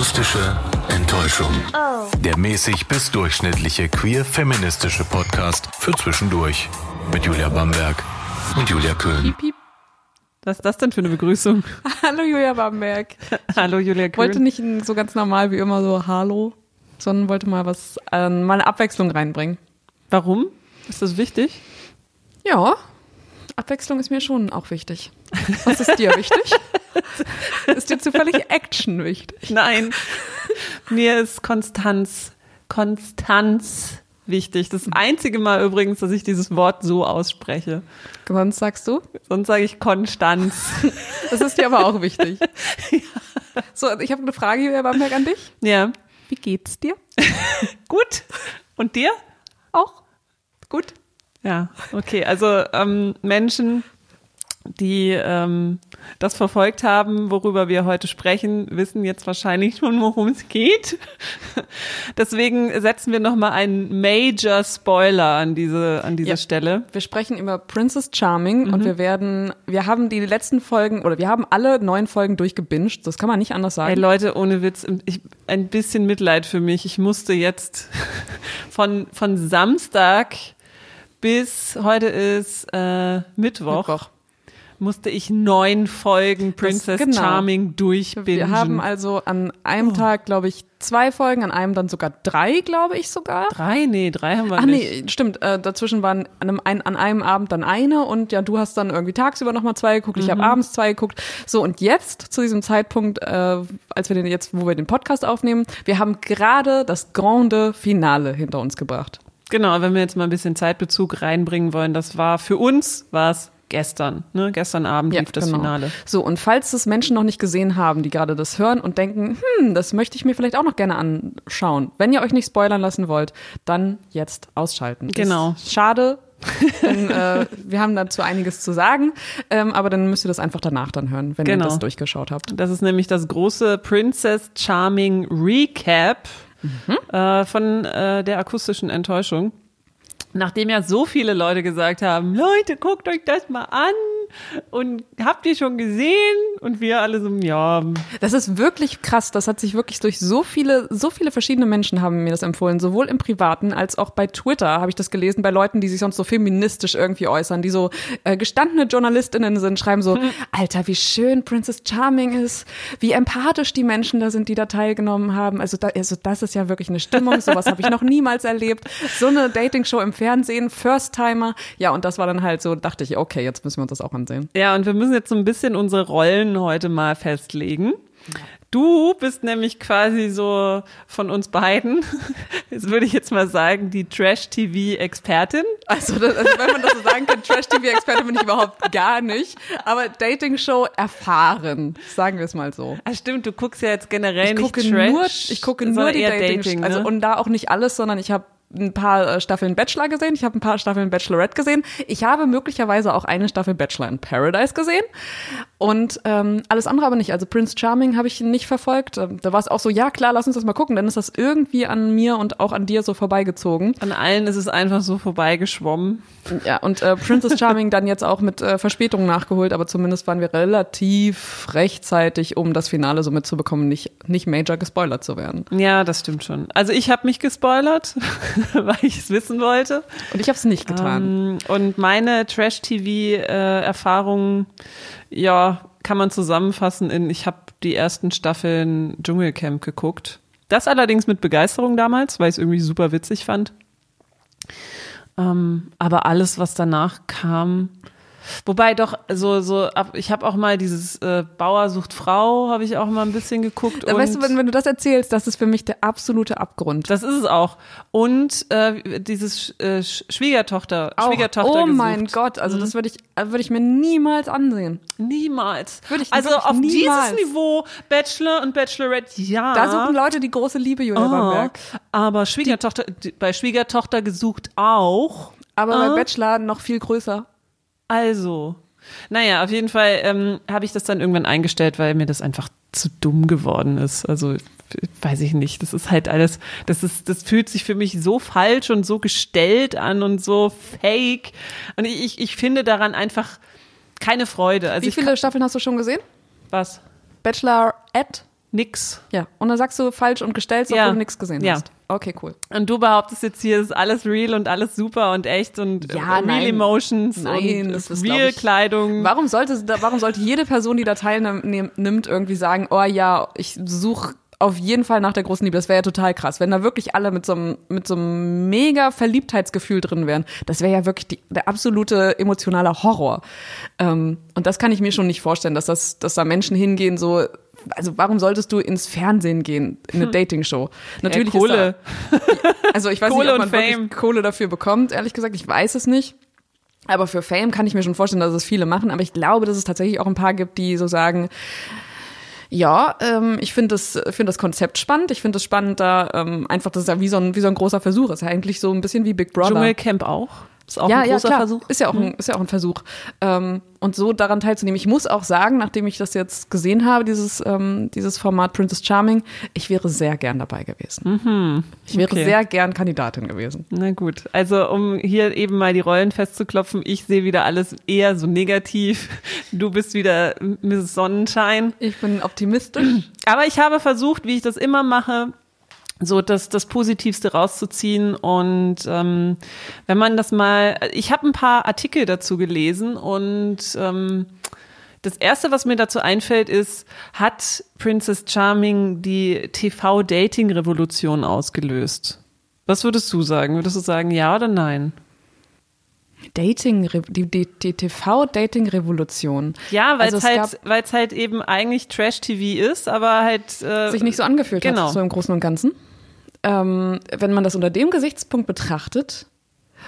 Akustische Enttäuschung. Der mäßig bis durchschnittliche queer-feministische Podcast für zwischendurch. Mit Julia Bamberg und Julia Köhn. Piep, piep. Was ist das denn für eine Begrüßung? Hallo Julia Bamberg. Hallo Julia Ich wollte Köhn. nicht so ganz normal wie immer so Hallo, sondern wollte mal was, äh, mal eine Abwechslung reinbringen. Warum? Ist das wichtig? Ja, Abwechslung ist mir schon auch wichtig. Was ist dir wichtig? ist dir zufällig Action wichtig? Nein. Mir ist Konstanz, Konstanz wichtig. Das einzige Mal übrigens, dass ich dieses Wort so ausspreche. Sonst sagst du? Sonst sage ich Konstanz. Das ist dir aber auch wichtig. So, ich habe eine Frage, Julia Bamberg, an dich. Ja. Wie geht's dir? Gut. Und dir? Auch? Gut? Ja, okay. Also ähm, Menschen, die ähm, das verfolgt haben, worüber wir heute sprechen, wissen jetzt wahrscheinlich schon, worum es geht. Deswegen setzen wir nochmal einen Major Spoiler an diese, an diese Ja. Stelle. Wir sprechen über Princess Charming und wir werden, wir haben die letzten Folgen oder wir haben alle neun Folgen durchgebinged. Das kann man nicht anders sagen. Ey Leute, ohne Witz, ich, ein bisschen Mitleid für mich. Ich musste jetzt von, von Samstag bis heute ist äh, Mittwoch, Mittwoch. Musste ich neun Folgen Princess genau. Charming durchbingen. Wir haben also an einem Tag, glaube ich, zwei Folgen, an einem dann sogar drei, glaube ich sogar. drei, nee, drei haben wir Ach nicht. nee, stimmt. Äh, dazwischen waren an einem, ein, an einem Abend dann eine und ja, du hast dann irgendwie tagsüber nochmal zwei geguckt, ich Mhm. habe abends zwei geguckt. So, und jetzt, zu diesem Zeitpunkt, äh, als wir den jetzt, wo wir den Podcast aufnehmen, wir haben gerade das Grande Finale hinter uns gebracht. Genau, wenn wir jetzt mal ein bisschen Zeitbezug reinbringen wollen, das war für uns war es gestern, ne? Gestern Abend lief das genau. Finale. So, und falls es Menschen noch nicht gesehen haben, die gerade das hören und denken, hm, das möchte ich mir vielleicht auch noch gerne anschauen. Wenn ihr euch nicht spoilern lassen wollt, dann jetzt ausschalten. Ist Genau. schade. denn, äh, wir haben dazu einiges zu sagen, ähm, aber dann müsst ihr das einfach danach dann hören, wenn Genau. ihr das durchgeschaut habt. Das ist nämlich das große Princess Charming Recap äh, von äh, der akustischen Enttäuschung. Nachdem ja so viele Leute gesagt haben, Leute, guckt euch das mal an und habt ihr schon gesehen? Und wir alle so, ja, Das ist wirklich krass. Das hat sich wirklich durch so viele, so viele verschiedene Menschen haben mir das empfohlen, sowohl im Privaten als auch bei Twitter habe ich das gelesen, bei Leuten, die sich sonst so feministisch irgendwie äußern, die so äh, gestandene JournalistInnen sind, schreiben so, Alter, wie schön Princess Charming ist, wie empathisch die Menschen da sind, die da teilgenommen haben. Also, da, also das ist ja wirklich eine Stimmung, sowas habe ich noch niemals erlebt. So eine Dating-Show im Fernsehen, First-Timer. Ja, und das war dann halt so, dachte ich, okay, jetzt müssen wir uns das auch ansehen. Ja, und wir müssen jetzt so ein bisschen unsere Rollen heute mal festlegen. Du bist nämlich quasi so von uns beiden, jetzt würde ich jetzt mal sagen, die Trash-TV-Expertin. Also, das, also wenn man das so sagen kann, Trash-TV-Experte bin ich überhaupt gar nicht. Aber Dating-Show erfahren, sagen wir es mal so. Ah, stimmt, du guckst ja jetzt generell Ich nicht gucke Trash, nur, ich gucke nur die eher Dating, also ne? und da auch nicht alles, sondern ich habe ein paar äh, Staffeln Bachelor gesehen, ich habe ein paar Staffeln Bachelorette gesehen, ich habe möglicherweise auch eine Staffel Bachelor in Paradise gesehen und ähm, alles andere aber nicht. Also Prince Charming habe ich nicht verfolgt. Ähm, Da war es auch so, ja klar, lass uns das mal gucken, dann ist das irgendwie an mir und auch an dir so vorbeigezogen. An allen ist es einfach so vorbeigeschwommen. Ja, und äh, Princess Charming dann jetzt auch mit äh, Verspätung nachgeholt, aber zumindest waren wir relativ rechtzeitig, um das Finale so mitzubekommen, nicht, nicht major gespoilert zu werden. Ja, das stimmt schon. Also ich habe mich gespoilert, weil ich es wissen wollte. Und ich habe es nicht getan. Ähm, und meine Trash-TV-Erfahrungen, ja, kann man zusammenfassen in, ich habe die ersten Staffeln Dschungelcamp geguckt. Das allerdings mit Begeisterung damals, weil ich es irgendwie super witzig fand. Ähm, aber alles, was danach kam, wobei doch so so, ab, ich habe auch mal dieses äh, Bauer sucht Frau, habe ich auch mal ein bisschen geguckt. Da weißt du, wenn, wenn du das erzählst, das ist für mich der absolute Abgrund. das ist es auch. Und äh, dieses äh, Sch- Schwiegertochter, Auch. Schwiegertochter oh gesucht. mein Gott, also das würde ich, äh, würde ich mir niemals ansehen. Niemals. Würde ich also auf niemals. dieses Niveau Bachelor und Bachelorette, ja. Da suchen Leute die große Liebe, Julia Ah, Bamberg. aber Schwiegertochter, die, bei Schwiegertochter gesucht auch. Aber Ah. bei Bachelor noch viel größer. Also, naja, auf jeden Fall ähm, habe ich das dann irgendwann eingestellt, weil mir das einfach zu dumm geworden ist. Also weiß ich nicht. Das ist halt alles, das ist, das fühlt sich für mich so falsch und so gestellt an und so fake. Und ich, ich, finde daran einfach keine Freude. Also Wie viele Staffeln hast du schon gesehen? was? Bachelorette? nix. Ja, und dann sagst du falsch und gestellt, obwohl Ja. du nichts gesehen Ja. hast. Okay, cool. Und du behauptest jetzt hier, ist alles real und alles super und echt und Ja, äh, real nein. Emotions Nein, und das ist, real ich- Kleidung. Warum sollte, warum sollte jede Person, die da teilnimmt, irgendwie sagen, oh ja, ich suche auf jeden Fall nach der großen Liebe. Das wäre ja total krass. Wenn da wirklich alle mit so einem, mit so einem mega Verliebtheitsgefühl drin wären, das wäre ja wirklich die, der absolute emotionale Horror. Ähm, und das kann ich mir schon nicht vorstellen, dass das, dass da Menschen hingehen, so, also warum solltest du ins Fernsehen gehen, in eine Dating-Show? Natürlich Hm. Kohle. also ich weiß Kohle nicht, ob man wirklich. Kohle dafür bekommt, ehrlich gesagt, ich weiß es nicht. Aber für Fame kann ich mir schon vorstellen, dass es viele machen. Aber ich glaube, dass es tatsächlich auch ein paar gibt, die so sagen, ja, ähm, ich finde das, finde das Konzept spannend. Ich finde es spannend, da ähm, einfach, das ist ja wie so ein, wie so ein großer Versuch. Ist ja eigentlich so ein bisschen wie Big Brother. Dschungelcamp auch. Ist auch ja, ein ja, großer klar. Versuch. Ist ja auch ein, ist ja auch ein Versuch. Ähm, und so daran teilzunehmen. Ich muss auch sagen, nachdem ich das jetzt gesehen habe, dieses, ähm, dieses Format Princess Charming, ich wäre sehr gern dabei gewesen. Ich wäre okay. sehr gern Kandidatin gewesen. Na gut, also um hier eben mal die Rollen festzuklopfen, ich sehe wieder alles eher so negativ. Du bist wieder Mrs. Sonnenschein. Ich bin optimistisch. Aber ich habe versucht, wie ich das immer mache, so das, das Positivste rauszuziehen. Und ähm, wenn man das mal, ich habe ein paar Artikel dazu gelesen und ähm, das erste, was mir dazu einfällt, ist, hat Princess Charming die TV-Dating-Revolution ausgelöst? Was würdest du sagen? Würdest du sagen, ja oder nein? Dating, die, die, die TV-Dating-Revolution. Ja, weil Also es halt, weil es halt eben eigentlich Trash-TV ist, aber halt äh, sich nicht so angefühlt genau. hat, so im Großen und Ganzen. Ähm, wenn man das unter dem Gesichtspunkt betrachtet,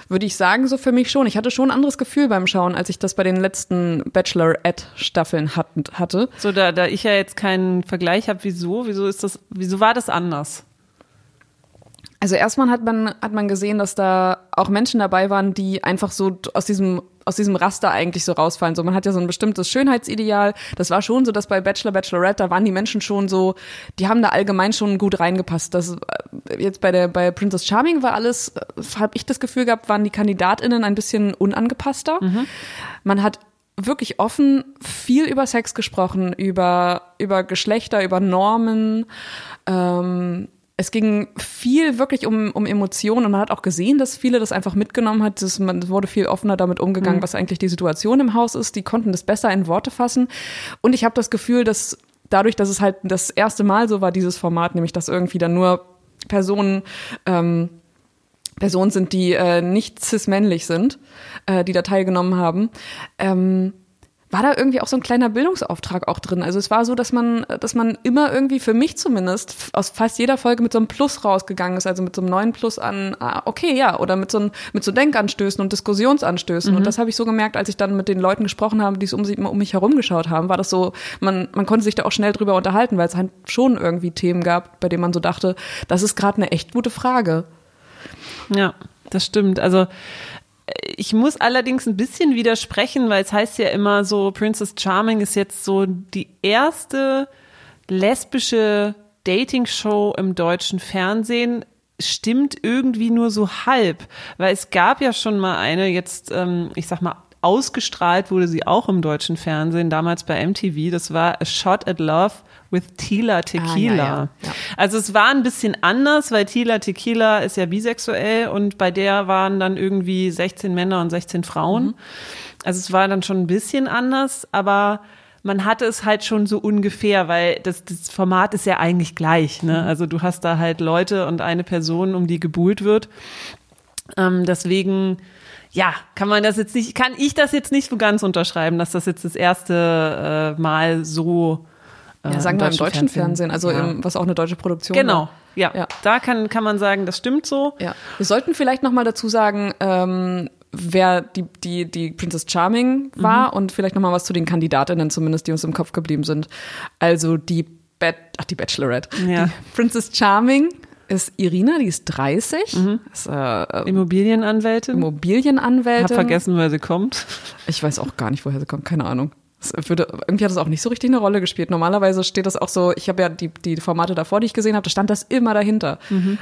würde ich sagen, so für mich schon. Ich hatte schon ein anderes Gefühl beim Schauen, als ich das bei den letzten Bachelorette-Staffeln hat, hatte. So, da, da ich ja jetzt keinen Vergleich habe, wieso, wieso ist das, wieso war das anders? Also erstmal hat man, hat man gesehen, dass da auch Menschen dabei waren, die einfach so aus diesem, aus diesem Raster eigentlich so rausfallen. So, man hat ja so ein bestimmtes Schönheitsideal. Das war schon so, dass bei Bachelor, Bachelorette, da waren die Menschen schon so, die haben da allgemein schon gut reingepasst. Das, äh, jetzt bei der, bei Princess Charming war alles, habe ich das Gefühl gehabt, waren die KandidatInnen ein bisschen unangepasster. Man hat wirklich offen viel über Sex gesprochen, über, über Geschlechter, über Normen, ähm, es ging viel wirklich um, um Emotionen und man hat auch gesehen, dass viele das einfach mitgenommen hat. Das, man es wurde viel offener damit umgegangen, was eigentlich die Situation im Haus ist. Die konnten das besser in Worte fassen. Und ich habe das Gefühl, dass dadurch, dass es halt das erste Mal so war, dieses Format, nämlich dass irgendwie dann nur Personen ähm, Personen sind, die äh, nicht cis-männlich sind, äh, die da teilgenommen haben, ähm, war da irgendwie auch so ein kleiner Bildungsauftrag auch drin. Also es war so, dass man, dass man immer irgendwie für mich zumindest aus fast jeder Folge mit so einem Plus rausgegangen ist, also mit so einem neuen Plus an, ah, okay, ja, oder mit so, ein, mit so Denkanstößen und Diskussionsanstößen. Und das habe ich so gemerkt, als ich dann mit den Leuten gesprochen habe, die es um, um mich herum geschaut haben, war das so, man, man konnte sich da auch schnell drüber unterhalten, weil es halt schon irgendwie Themen gab, bei denen man so dachte, das ist gerade eine echt gute Frage. Ja, das stimmt. Also ich muss allerdings ein bisschen widersprechen, weil es heißt ja immer so, Princess Charming ist jetzt so die erste lesbische Dating-Show im deutschen Fernsehen. Stimmt irgendwie nur so halb, weil es gab ja schon mal eine, jetzt, ähm, ich sag mal, ausgestrahlt wurde sie auch im deutschen Fernsehen, damals bei MTV. Das war A Shot at Love with Tila Tequila. ja, ja. Also es war ein bisschen anders, weil Tila Tequila ist ja bisexuell und bei der waren dann irgendwie 16 Männer und 16 Frauen. Also es war dann schon ein bisschen anders, aber man hatte es halt schon so ungefähr, weil das, das Format ist ja eigentlich gleich. Ne? Also du hast da halt Leute und eine Person, um die gebuhlt wird. Ähm, deswegen, ja, kann man das jetzt nicht, kann ich das jetzt nicht so ganz unterschreiben, dass das jetzt das erste äh, Mal so äh, Ja, sagen wir im deutschen Fernsehen, also ja. im, was auch eine deutsche Produktion Genau, ja. Ja. Da kann, kann man sagen, das stimmt so. Ja. Wir sollten vielleicht noch mal dazu sagen, ähm, wer die, die, die Princess Charming war Mhm. und vielleicht noch mal was zu den Kandidatinnen zumindest, die uns im Kopf geblieben sind. Also die, Bat ach, die Bachelorette. Ja. Die Princess Charming ist Irina, die ist 30, Mhm. ist äh, Immobilienanwältin. Immobilienanwältin. Hab vergessen, wer sie kommt. Ich weiß auch gar nicht, woher sie kommt, keine Ahnung. Würde, irgendwie hat das auch nicht so richtig eine Rolle gespielt. Normalerweise steht das auch so, ich habe ja die, die Formate davor, die ich gesehen habe, da stand das immer dahinter.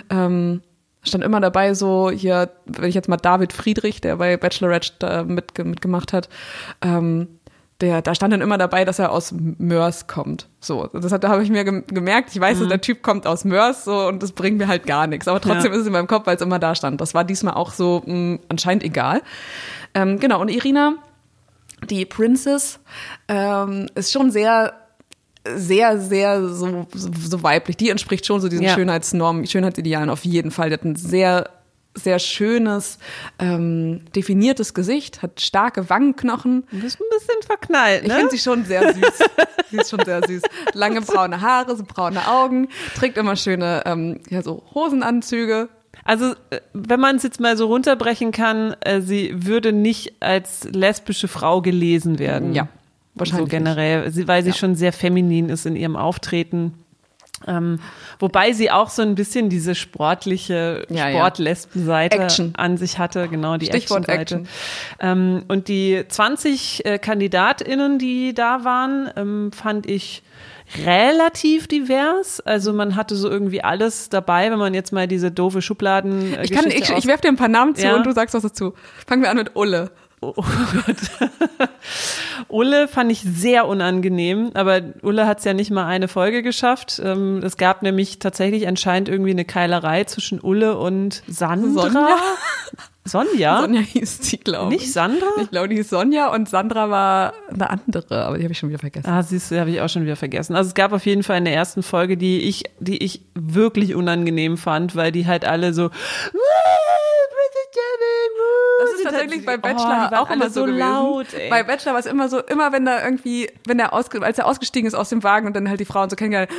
Ähm, stand immer dabei so, hier, wenn ich jetzt mal David Friedrich, der bei Bachelorette da mitge mitgemacht hat, ähm, der, da stand dann immer dabei, dass er aus Mörs kommt. So, das hat, da habe ich mir gemerkt. Ich weiß, mhm. dass der Typ kommt aus Mörs, so und das bringt mir halt gar nichts. Aber trotzdem ja. ist es in meinem Kopf, weil es immer da stand. Das war diesmal auch so mh, hm, anscheinend egal. Ähm, genau. Und Irina, die Princess, ähm, ist schon sehr sehr, sehr so, so, weiblich. Die entspricht schon so diesen ja. Schönheitsnormen, Schönheitsidealen auf jeden Fall. Die hat ein sehr sehr schönes, ähm, definiertes Gesicht, hat starke Wangenknochen. Du bist ein bisschen verknallt, ne? Ich finde sie schon sehr süß. sie ist schon sehr süß. Lange braune Haare, so braune Augen, trägt immer schöne, ähm, ja, so Hosenanzüge. Also, äh, wenn man es jetzt mal so runterbrechen kann, äh, sie würde nicht als lesbische Frau gelesen werden. Ja, wahrscheinlich. So generell, weil sie ja. schon sehr feminin ist in ihrem Auftreten. Ähm, wobei sie auch so ein bisschen diese sportliche ja, Sportlesben-Seite ja. an sich hatte, genau die Action-Seite. Action. Ähm, und die 20 äh, KandidatInnen, die da waren, ähm, fand ich relativ divers. Also man hatte so irgendwie alles dabei, wenn man jetzt mal diese doofe Schubladen. Äh, ich kann, ich, ich werfe dir ein paar Namen zu ja. und du sagst was dazu. Fangen wir an mit Ulle. Oh, oh Gott. Ulle fand ich sehr unangenehm, aber Ulle hat es ja nicht mal eine Folge geschafft. Ähm, es gab nämlich tatsächlich anscheinend irgendwie eine Keilerei zwischen Ulle und Sandra. Sonja? Sonja? Sonja hieß sie, glaube ich. Nicht Sandra? Ich glaube, die hieß Sonja und Sandra war eine andere, aber die habe ich schon wieder vergessen. Ah, siehst du, habe ich auch schon wieder vergessen. Also es gab auf jeden Fall in der ersten Folge, die ich, die ich wirklich unangenehm fand, weil die halt alle so das ist tatsächlich bei Bachelor oh, auch immer so, so laut. Ey. Bei Bachelor war es immer so, immer wenn da irgendwie, wenn er ausge, als er ausgestiegen ist aus dem Wagen und dann halt die Frauen so kennengelernt,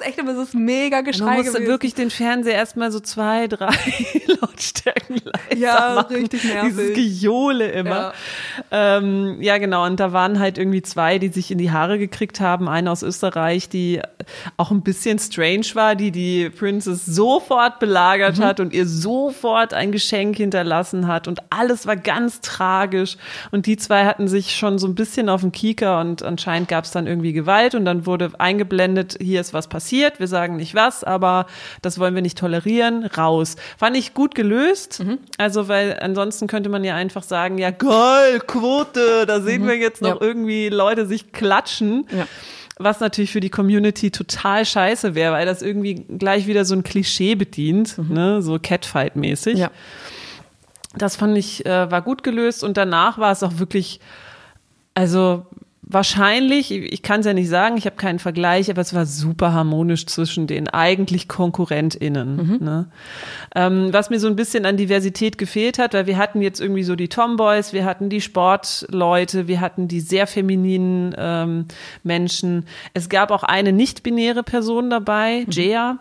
ist echt immer so das mega Geschrei Man musste wirklich den Fernseher erstmal so zwei, drei Lautstärken leiser ja, machen. richtig nervig. Dieses Gejohle immer. Ja. Ähm, ja, genau. Und da waren halt irgendwie zwei, die sich in die Haare gekriegt haben. Eine aus Österreich, die auch ein bisschen strange war, die die Princess sofort belagert mhm. hat und ihr sofort ein Geschenk hinterlassen hat. Und alles war ganz tragisch. Und die zwei hatten sich schon so ein bisschen auf dem Kieker und anscheinend gab es dann irgendwie Gewalt und dann wurde eingeblendet, hier ist was passiert passiert, wir sagen nicht was, aber das wollen wir nicht tolerieren, raus. Fand ich gut gelöst, mhm. also weil ansonsten könnte man ja einfach sagen, ja geil, Quote, da sehen mhm. wir jetzt noch ja. irgendwie Leute sich klatschen. Ja was natürlich für die Community total scheiße wäre, weil das irgendwie gleich wieder so ein Klischee bedient, mhm. ne, so Catfight-mäßig. Ja. Das fand ich, äh, war gut gelöst und danach war es auch wirklich, also wahrscheinlich, ich kann es ja nicht sagen, ich habe keinen Vergleich, aber es war super harmonisch zwischen den eigentlich KonkurrentInnen. Mhm. Ne? Ähm, was mir so ein bisschen an Diversität gefehlt hat, weil wir hatten jetzt irgendwie so die Tomboys, wir hatten die Sportleute, wir hatten die sehr femininen ähm, Menschen. Es gab auch eine nicht-binäre Person dabei, mhm. Jaya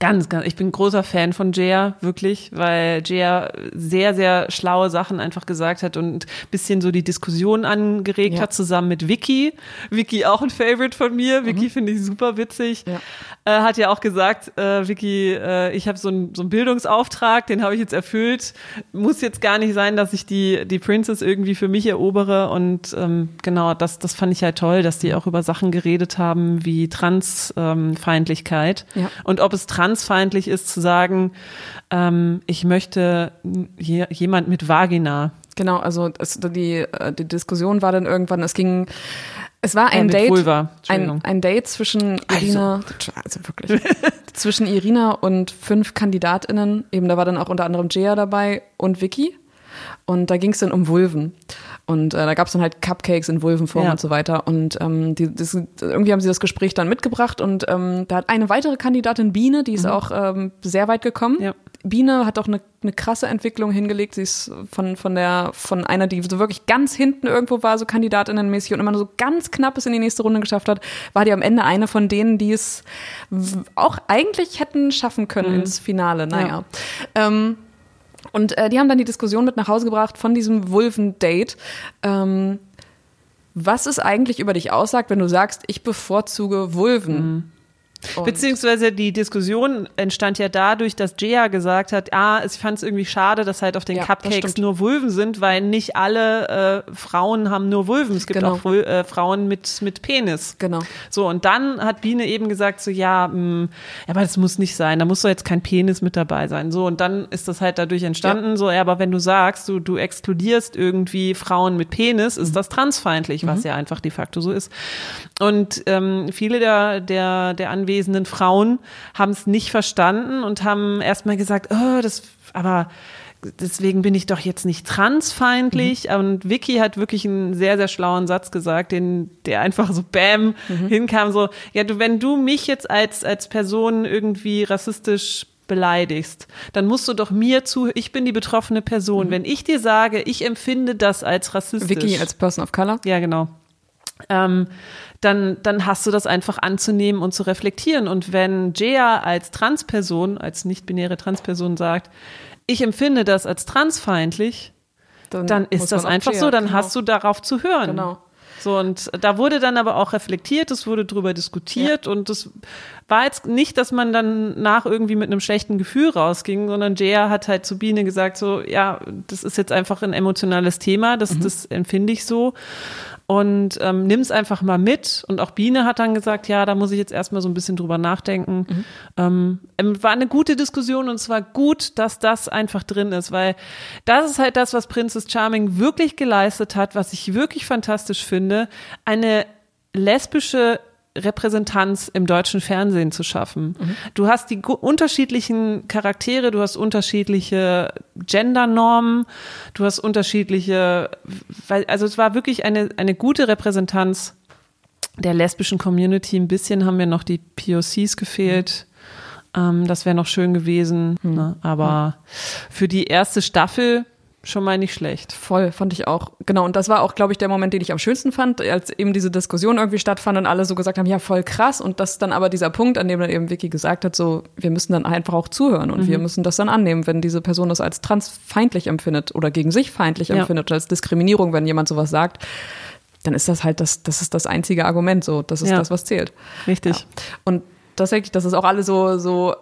Ganz, ganz. Ich bin großer Fan von Jaya, wirklich, weil Jaya sehr, sehr schlaue Sachen einfach gesagt hat und ein bisschen so die Diskussion angeregt ja. hat, zusammen mit Vicky. Vicky auch ein Favorite von mir. Vicky mhm. finde ich super witzig. Ja. Äh, hat ja auch gesagt, äh, Vicky, äh, ich habe so, ein, so einen Bildungsauftrag, den habe ich jetzt erfüllt. Muss jetzt gar nicht sein, dass ich die, die Princess irgendwie für mich erobere. Und ähm, genau, das, das fand ich halt toll, dass die auch über Sachen geredet haben wie Transfeindlichkeit. Ähm, ja. Und ob es trans transfeindlich ist, zu sagen, ähm, ich möchte hier jemand mit Vagina. Genau, also es, die, äh, die Diskussion war dann irgendwann, es ging, es war ein ja, Date, ein, ein Date zwischen also, Irina, also, also wirklich, zwischen Irina und fünf KandidatInnen. Eben, da war dann auch unter anderem Jaya dabei und Vicky. Und da ging es dann um Vulven. Und äh, da gab es dann halt Cupcakes in Vulvenform ja. und so weiter. Und ähm, die, das, irgendwie haben sie das Gespräch dann mitgebracht. Und ähm, da hat eine weitere Kandidatin, Biene, die ist mhm. auch ähm, sehr weit gekommen. Ja. Biene hat auch eine, eine krasse Entwicklung hingelegt. Sie ist von, von, der, von einer, die so wirklich ganz hinten irgendwo war, so kandidatinnenmäßig und immer nur so ganz knapp es in die nächste Runde geschafft hat, war die am Ende eine von denen, die es auch eigentlich hätten schaffen können mhm. ins Finale. Naja. Ja. Ähm, und äh, die haben dann die Diskussion mit nach Hause gebracht von diesem Wulven-Date. Ähm, was es eigentlich über dich aussagt, wenn du sagst, ich bevorzuge Vulven. Mhm. Und Beziehungsweise die Diskussion entstand ja dadurch, dass Jaya gesagt hat, ah, ich fand es irgendwie schade, dass halt auf den ja, Cupcakes nur Vulven sind, weil nicht alle äh, Frauen haben nur Vulven. Es gibt genau. auch äh, Frauen mit, mit Penis. Genau. So, und dann hat Biene eben gesagt, so, ja, mh, mm, aber das muss nicht sein, da muss doch jetzt kein Penis mit dabei sein. So, und dann ist das halt dadurch entstanden, ja. so, ja, aber wenn du sagst, du, du exkludierst irgendwie Frauen mit Penis, ist mhm. das transfeindlich, was mhm. ja einfach de facto so ist. Und ähm, viele der, der, der Anwesenden anwesenden Frauen haben es nicht verstanden und haben erstmal gesagt, oh, das, aber deswegen bin ich doch jetzt nicht transfeindlich. Mhm. Und Vicky hat wirklich einen sehr, sehr schlauen Satz gesagt, den, der einfach so bam mhm. hinkam, so, ja, du, wenn du mich jetzt als, als Person irgendwie rassistisch beleidigst, dann musst du doch mir zu, ich bin die betroffene Person. Mhm. Wenn ich dir sage, ich empfinde das als rassistisch. Vicky als Person of Color? Ja, genau. Ähm, dann, dann hast du das einfach anzunehmen und zu reflektieren. Und wenn Jaya als Transperson, als nicht-binäre Transperson sagt, ich empfinde das als transfeindlich, dann, dann ist das einfach Jaya, so, dann genau. hast du darauf zu hören. Genau. So, und da wurde dann aber auch reflektiert, es wurde drüber diskutiert ja. und das war jetzt nicht, dass man dann nach irgendwie mit einem schlechten Gefühl rausging, sondern Jaya hat halt zu Biene gesagt, so, ja, das ist jetzt einfach ein emotionales Thema, das, mhm. das empfinde ich so und ähm, nimm es einfach mal mit. Und auch Biene hat dann gesagt, ja, da muss ich jetzt erstmal so ein bisschen drüber nachdenken. Mhm. Ähm, ähm, war eine gute Diskussion und es war gut, dass das einfach drin ist, weil das ist halt das, was Princess Charming wirklich geleistet hat, was ich wirklich fantastisch finde. Eine lesbische Repräsentanz im deutschen Fernsehen zu schaffen. Mhm. Du hast die unterschiedlichen Charaktere, du hast unterschiedliche Gendernormen, du hast unterschiedliche, also es war wirklich eine, eine gute Repräsentanz der lesbischen Community. Ein bisschen haben mir noch die POCs gefehlt. Mhm. das wäre noch schön gewesen. Mhm. Ne? Aber für die erste Staffel schon mal nicht schlecht. Voll, fand ich auch. Genau, und das war auch, glaube ich, der Moment, den ich am schönsten fand, als eben diese Diskussion irgendwie stattfand und alle so gesagt haben, ja, voll krass. Und das dann aber dieser Punkt, an dem dann eben Vicky gesagt hat, so, wir müssen dann einfach auch zuhören und mhm. wir müssen das dann annehmen, wenn diese Person das als transfeindlich empfindet oder gegen sich feindlich ja. empfindet oder als Diskriminierung, wenn jemand sowas sagt dann ist das halt das, das ist das einzige Argument, so, das ist ja. das, was zählt. Richtig. Ja. Und tatsächlich, dass es auch alle so, so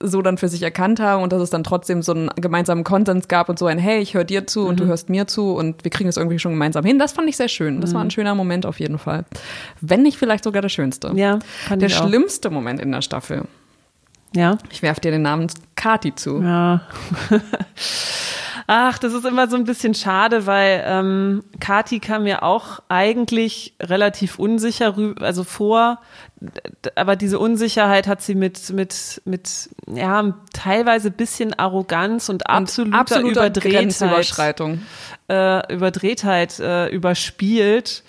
so dann für sich erkannt haben und dass es dann trotzdem so einen gemeinsamen Konsens gab und so ein Hey, ich höre dir zu mhm. und du mhm. hörst mir zu und wir kriegen es irgendwie schon gemeinsam hin. Das fand ich sehr schön. Das mhm. war ein mhm. schöner Moment auf jeden Fall. Wenn nicht vielleicht sogar der schönste. Ja, fand der schlimmste Moment in der Staffel. Ja. Ich werfe dir den Namen Kati zu. Ja. Ach, das ist immer so ein bisschen schade, weil ähm, Kati kam mir auch eigentlich relativ unsicher rüber, also vor, aber diese Unsicherheit hat sie mit mit mit ja teilweise bisschen Arroganz und absoluter, und absoluter Überdrehtheit, äh, Überdrehtheit äh, überspielt.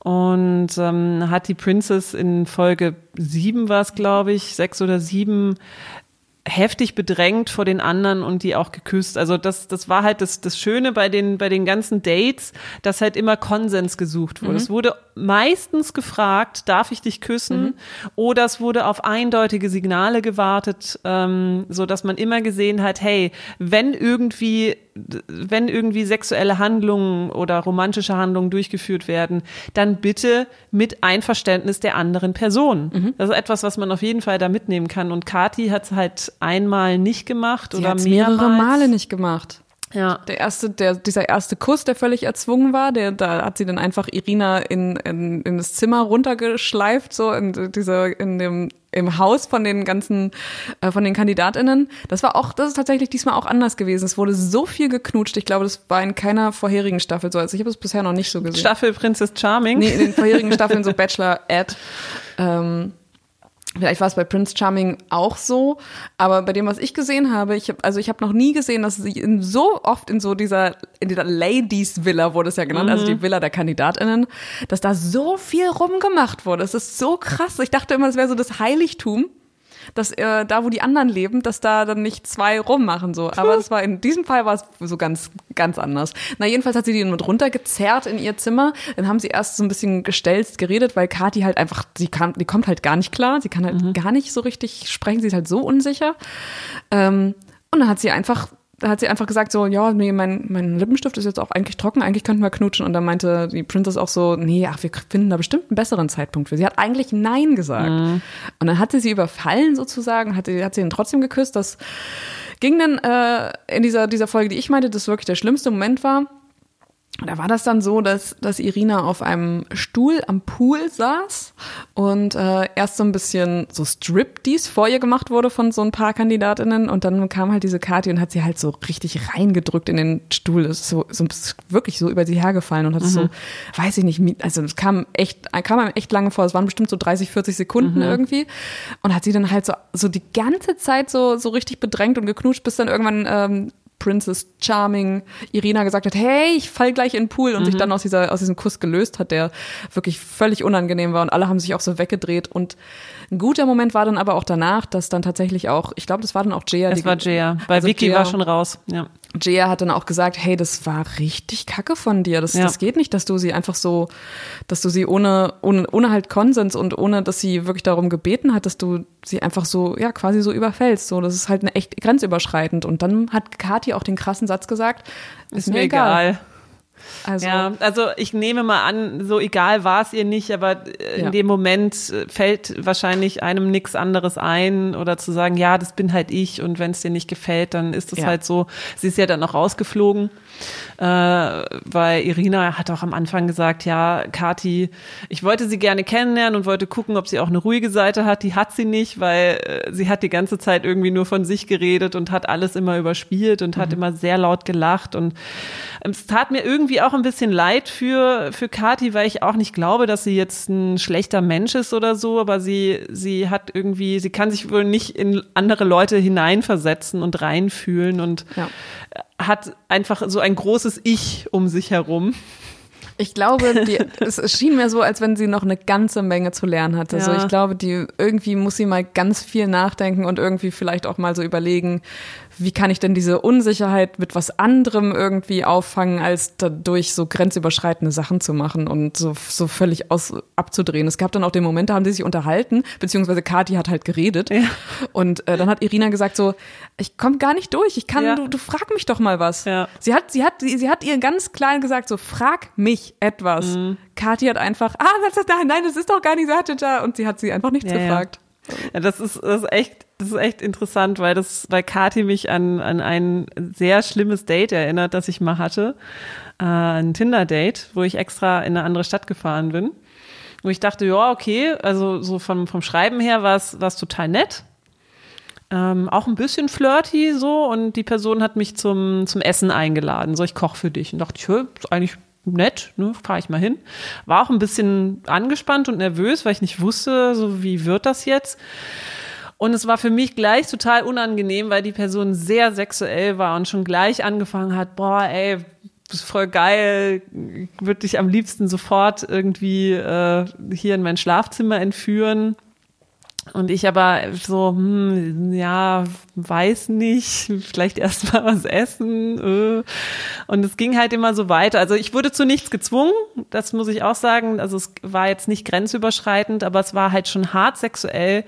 Und ähm, hat die Princess in Folge sieben war es glaube ich sechs oder sieben heftig bedrängt vor den anderen und die auch geküsst. Also das, das war halt das, das Schöne bei den, bei den ganzen Dates, dass halt immer Konsens gesucht wurde. Mhm. Es wurde meistens gefragt, darf ich dich küssen? Mhm. Oder es wurde auf eindeutige Signale gewartet, ähm, so dass man immer gesehen hat, hey, wenn irgendwie wenn irgendwie sexuelle Handlungen oder romantische Handlungen durchgeführt werden, dann bitte mit Einverständnis der anderen Person. Mhm. Das ist etwas, was man auf jeden Fall da mitnehmen kann. Und Kati hat es halt einmal nicht gemacht Sie oder mehrere Male nicht gemacht. Ja. Der erste, der, dieser erste Kuss, der völlig erzwungen war, der, da hat sie dann einfach Irina in, in, in das Zimmer runtergeschleift, so in dieser, in dem, im Haus von den ganzen, äh, von den KandidatInnen. Das war auch, das ist tatsächlich diesmal auch anders gewesen. Es wurde so viel geknutscht. Ich glaube, das war in keiner vorherigen Staffel so. Also ich habe es bisher noch nicht so gesehen. Staffel Princess Charming? Nee, in den vorherigen Staffeln so Bachelor Ad. Ähm, Vielleicht war es bei Prince Charming auch so, aber bei dem, was ich gesehen habe, ich hab, also ich habe noch nie gesehen, dass sie in so oft in so dieser, in dieser Ladies Villa wurde es ja genannt, mhm. also die. Villa der KandidatInnen, dass da so viel rumgemacht wurde. Es ist so krass. Ich dachte immer, es wäre so das Heiligtum dass äh, da, wo die anderen leben, dass da dann nicht zwei rummachen so. Aber das war in diesem Fall war es so ganz, ganz anders. Na, jedenfalls hat sie die mit runtergezerrt in ihr Zimmer. Dann haben sie erst so ein bisschen gestelzt geredet, weil Kathi halt einfach, sie kann, die kommt halt gar nicht klar. Sie kann halt mhm. gar nicht so richtig sprechen. Sie ist halt so unsicher. Ähm, und dann hat sie einfach da hat sie einfach gesagt so, ja, nee, mein, mein Lippenstift ist jetzt auch eigentlich trocken, eigentlich könnten wir knutschen. Und dann meinte die Princess auch so, nee, ach, wir finden da bestimmt einen besseren Zeitpunkt für. Sie hat eigentlich Nein gesagt. Mhm. Und dann hat sie sie überfallen sozusagen, hat, sie, hat sie ihn trotzdem geküsst. Das ging dann äh, in dieser, dieser Folge, die ich meinte, das wirklich der schlimmste Moment war da war das dann so, dass, dass Irina auf einem Stuhl am Pool saß und äh, erst so ein bisschen so Striptease vor ihr gemacht wurde von so ein paar Kandidatinnen und dann kam halt diese Kati und hat sie halt so richtig reingedrückt in den Stuhl. Das ist so, so wirklich so über sie hergefallen und hat mhm. so, weiß ich nicht, also es kam echt, kam einem echt lange vor, es waren bestimmt so 30, 40 Sekunden mhm. irgendwie und hat sie dann halt so, so die ganze Zeit so, so richtig bedrängt und geknutscht, bis dann irgendwann ähm, Princess Charming Irina gesagt hat, hey, ich fall gleich in den Pool und mhm. sich dann aus, dieser, aus diesem Kuss gelöst hat, der wirklich völlig unangenehm war und alle haben sich auch so weggedreht und ein guter Moment war dann aber auch danach, dass dann tatsächlich auch, ich glaube, das war dann auch Jaya. Das war Jaya, weil also Vicky Jaya, war schon raus, ja. Jaya hat dann auch gesagt, hey, das war richtig kacke von dir. Das, ja. das geht nicht, dass du sie einfach so, dass du sie ohne, ohne, ohne halt Konsens und ohne, dass sie wirklich darum gebeten hat, dass du sie einfach so, ja, quasi so überfällst. So, das ist halt eine echt grenzüberschreitend. Und dann hat Kathi auch den krassen Satz gesagt, ist, ist mir egal. egal. Also, ja, also ich nehme mal an, so egal war es ihr nicht, aber in ja. dem Moment äh, fällt wahrscheinlich einem nichts anderes ein oder zu sagen, ja, das bin halt ich und wenn es dir nicht gefällt, dann ist es ja. halt so. Sie ist ja dann auch rausgeflogen äh, weil Irina hat auch am Anfang gesagt, ja, Kati, ich wollte sie gerne kennenlernen und wollte gucken, ob sie auch eine ruhige Seite hat. Die hat sie nicht, weil äh, sie hat die ganze Zeit irgendwie nur von sich geredet und hat alles immer überspielt und mhm. hat immer sehr laut gelacht und ähm, es tat mir irgendwie auch ein bisschen leid für, für Kati, weil ich auch nicht glaube, dass sie jetzt ein schlechter Mensch ist oder so, aber sie, sie hat irgendwie, sie kann sich wohl nicht in andere Leute hineinversetzen und reinfühlen und ja hat einfach so ein großes Ich um sich herum. Ich glaube, die, es schien mir so, als wenn sie noch eine ganze Menge zu lernen hatte. Ja. So, ich glaube, die irgendwie muss sie mal ganz viel nachdenken und irgendwie vielleicht auch mal so überlegen, wie kann ich denn diese Unsicherheit mit was anderem irgendwie auffangen, als dadurch so grenzüberschreitende Sachen zu machen und so, so völlig aus, abzudrehen. Es gab dann auch den Moment, da haben sie sich unterhalten, beziehungsweise Kathi hat halt geredet. Ja. Und äh, dann hat Irina gesagt so, ich komme gar nicht durch, ich kann, ja. du, du frag mich doch mal was. Ja. Sie hat, sie hat, sie, sie hat ihr ganz klein gesagt so, frag mich etwas. Mhm. Kathi hat einfach, ah, das ist, nein, das ist doch gar nicht so, und sie hat sie einfach nichts gefragt. Ja, das ist, das ist echt, das ist echt interessant, weil das, weil Kati mich an, an ein sehr schlimmes Date erinnert, das ich mal hatte. Äh, ein Tinder-Date, wo ich extra in eine andere Stadt gefahren bin. Wo ich dachte, ja, okay, also so vom, vom Schreiben her war es, total nett. Ähm, auch ein bisschen flirty so und die Person hat mich zum, zum Essen eingeladen. So, ich koche für dich. Und dachte ich, ist eigentlich nett, ne, fahre ich mal hin. War auch ein bisschen angespannt und nervös, weil ich nicht wusste, so wie wird das jetzt. Und es war für mich gleich total unangenehm, weil die Person sehr sexuell war und schon gleich angefangen hat, boah, ey, das ist voll geil, würde dich am liebsten sofort irgendwie äh, hier in mein Schlafzimmer entführen. Und ich aber so, hm, ja, weiß nicht, vielleicht erst mal was essen. Äh. Und es ging halt immer so weiter. Also ich wurde zu nichts gezwungen, das muss ich auch sagen. Also es war jetzt nicht grenzüberschreitend, aber es war halt schon hart sexuell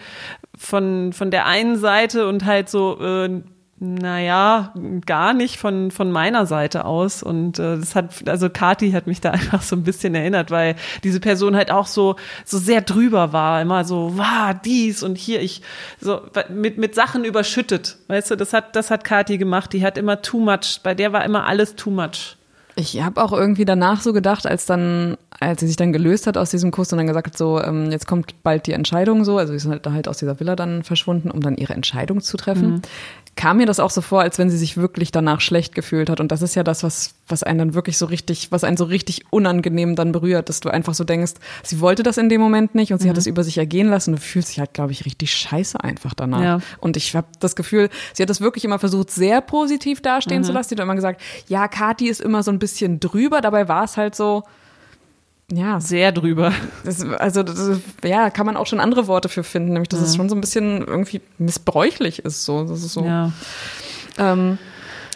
von, von der einen Seite und halt so, äh, naja, gar nicht von, von meiner Seite aus. Und äh, das hat, also Kati hat mich da einfach so ein bisschen erinnert, weil diese Person halt auch so, so sehr drüber war, immer so, wow, dies und hier, ich, so mit, mit Sachen überschüttet. Weißt du, das hat, das hat Kati gemacht, die hat immer too much, bei der war immer alles too much. Ich habe auch irgendwie danach so gedacht, als dann, als sie sich dann gelöst hat aus diesem Kuss und dann gesagt hat, so, ähm, jetzt kommt bald die Entscheidung so, also sie ist halt, halt aus dieser Villa dann verschwunden, um dann ihre Entscheidung zu treffen. Mhm kam mir das auch so vor, als wenn sie sich wirklich danach schlecht gefühlt hat. Und das ist ja das, was, was einen dann wirklich so richtig, was einen so richtig unangenehm dann berührt, dass du einfach so denkst, sie wollte das in dem Moment nicht und sie mhm. hat es über sich ergehen lassen. Du fühlst dich halt, glaube ich, richtig scheiße einfach danach. Ja. Und ich habe das Gefühl, sie hat das wirklich immer versucht, sehr positiv dastehen mhm. zu lassen. Sie hat immer gesagt, ja, Kati ist immer so ein bisschen drüber. Dabei war es halt so, ja. Sehr drüber. Das, also, das, ja, kann man auch schon andere Worte für finden, nämlich, dass ja. es schon so ein bisschen irgendwie missbräuchlich ist, so. Das ist so. Ja. Ähm,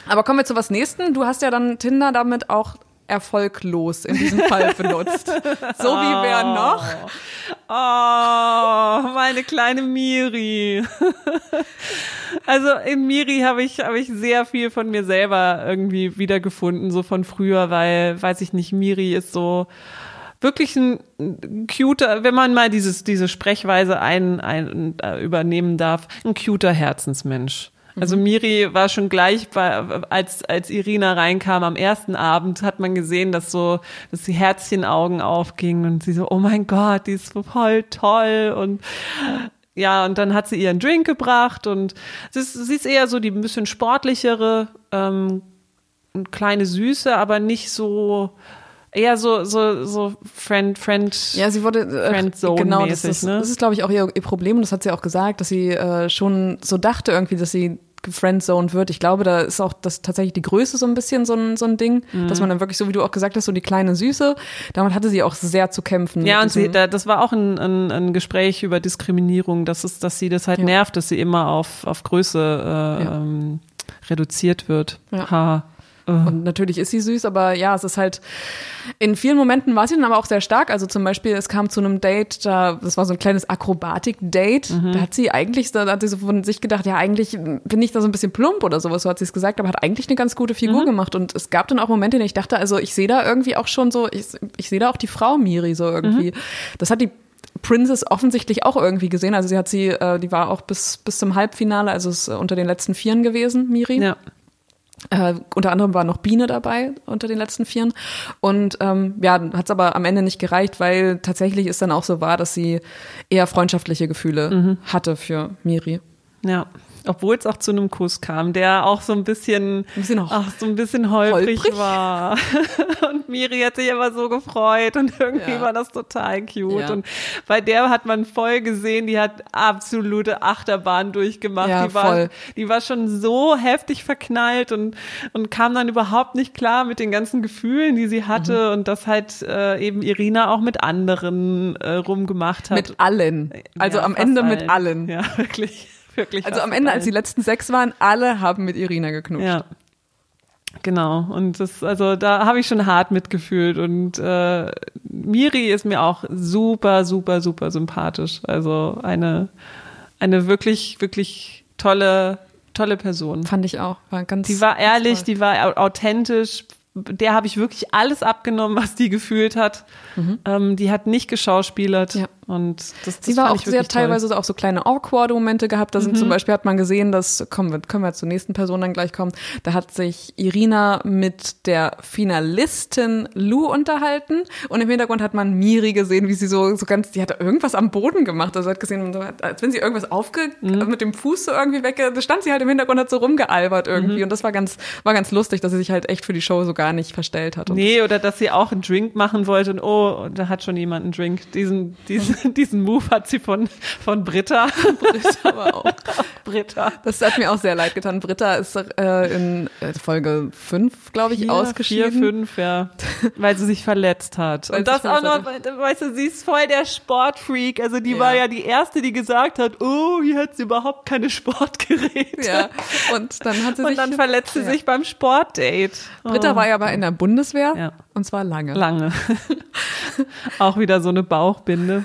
aber kommen wir zu was Nächsten. Du hast ja dann Tinder damit auch erfolglos in diesem Fall benutzt. so wie wer noch? Oh, meine kleine Miri. also in Miri habe ich, habe ich sehr viel von mir selber irgendwie wiedergefunden, so von früher, weil, weiß ich nicht, Miri ist so, wirklich ein cuter, wenn man mal dieses, diese Sprechweise ein, ein, äh, übernehmen darf, ein cuter Herzensmensch. Also mhm. Miri war schon gleich bei, als, als Irina reinkam am ersten Abend, hat man gesehen, dass so, dass die Herzchenaugen aufgingen und sie so, oh mein Gott, die ist voll toll und ja, und dann hat sie ihren Drink gebracht und sie ist, sie ist eher so die ein bisschen sportlichere, ähm, kleine Süße, aber nicht so, eher so so so Friend Friend ja sie wurde äh, Friendzone genau das ist, ne? das ist glaube ich auch ihr, ihr Problem und das hat sie auch gesagt dass sie äh, schon so dachte irgendwie dass sie gefriendzoned wird. Ich glaube, da ist auch das tatsächlich die Größe so ein bisschen so ein, so ein Ding, mhm. dass man dann wirklich so, wie du auch gesagt hast, so die kleine Süße, damit hatte sie auch sehr zu kämpfen. Ja, und sie, da, das war auch ein, ein, ein Gespräch über Diskriminierung, dass, es, dass sie das halt ja. nervt, dass sie immer auf, auf Größe äh, ja. ähm, reduziert wird. Ja. Ha. Und natürlich ist sie süß, aber ja, es ist halt, in vielen Momenten war sie dann aber auch sehr stark. Also zum Beispiel, es kam zu einem Date, da, das war so ein kleines Akrobatik-Date. Mhm. Da hat sie eigentlich, da hat sie so von sich gedacht, ja, eigentlich bin ich da so ein bisschen plump oder sowas, so hat sie es gesagt, aber hat eigentlich eine ganz gute Figur mhm. gemacht. Und es gab dann auch Momente, in denen ich dachte, also ich sehe da irgendwie auch schon so, ich, ich sehe da auch die Frau Miri so irgendwie. Mhm. Das hat die Princess offensichtlich auch irgendwie gesehen. Also sie hat sie, äh, die war auch bis, bis zum Halbfinale, also ist unter den letzten Vieren gewesen, Miri. Ja. Äh, unter anderem war noch Biene dabei unter den letzten Vieren. Und ähm, ja, hat es aber am Ende nicht gereicht, weil tatsächlich ist dann auch so wahr, dass sie eher freundschaftliche Gefühle mhm. hatte für Miri. Ja obwohl es auch zu einem Kuss kam, der auch so ein bisschen, ein bisschen ach, so ein bisschen holprig, holprig? war. und Miri hat sich aber so gefreut und irgendwie ja. war das total cute. Ja. Und bei der hat man voll gesehen, die hat absolute Achterbahn durchgemacht. Ja, die, war, voll. die war schon so heftig verknallt und, und kam dann überhaupt nicht klar mit den ganzen Gefühlen, die sie hatte mhm. und das halt äh, eben Irina auch mit anderen äh, rumgemacht hat. Mit allen. Also am Ende allen. mit allen. Ja, wirklich. Wirklich. Also am Ende, als die letzten sechs waren, alle haben mit Irina geknutscht. Ja. Genau, und das, also da habe ich schon hart mitgefühlt und äh, Miri ist mir auch super, super, super sympathisch. Also eine, eine wirklich, wirklich tolle, tolle Person. Fand ich auch. War ganz. Die war ehrlich, die war authentisch, der habe ich wirklich alles abgenommen, was die gefühlt hat. Mhm. Ähm, die hat nicht geschauspielert. Ja. Und das, das sie war auch, sie hat teilweise auch so kleine awkward Momente gehabt. Da sind mhm. zum Beispiel hat man gesehen, dass, kommen wir, können wir zur nächsten Person dann gleich kommen. Da hat sich Irina mit der Finalistin Lou unterhalten und im Hintergrund hat man Miri gesehen, wie sie so, so ganz, die hat irgendwas am Boden gemacht. Also hat gesehen, als wenn sie irgendwas aufge, mhm. mit dem Fuß so irgendwie weg, da stand sie halt im Hintergrund, hat so rumgealbert irgendwie. Mhm. Und das war ganz, war ganz lustig, dass sie sich halt echt für die Show so gar nicht verstellt hat. nee, oder dass sie auch einen Drink machen wollte und oh, da hat schon jemand einen Drink. Diesen, diesen diesen Move hat sie von, von Britta. Britta aber auch. Britta. Das hat mir auch sehr leid getan. Britta ist äh, in äh, Folge 5, glaube ich, vier, ausgeschieden. 4, 5, ja. Weil sie sich verletzt hat. Weil Und das auch noch, weißt du, sie ist voll der Sportfreak. Also die ja. war ja die Erste, die gesagt hat, oh, hier hat sie überhaupt keine Sportgeräte. Ja. Und dann hat sie sich. Und dann verletzt sie ja. sich beim Sportdate. Britta oh. war ja aber in der Bundeswehr. Ja. Und zwar lange. Lange. auch wieder so eine Bauchbinde.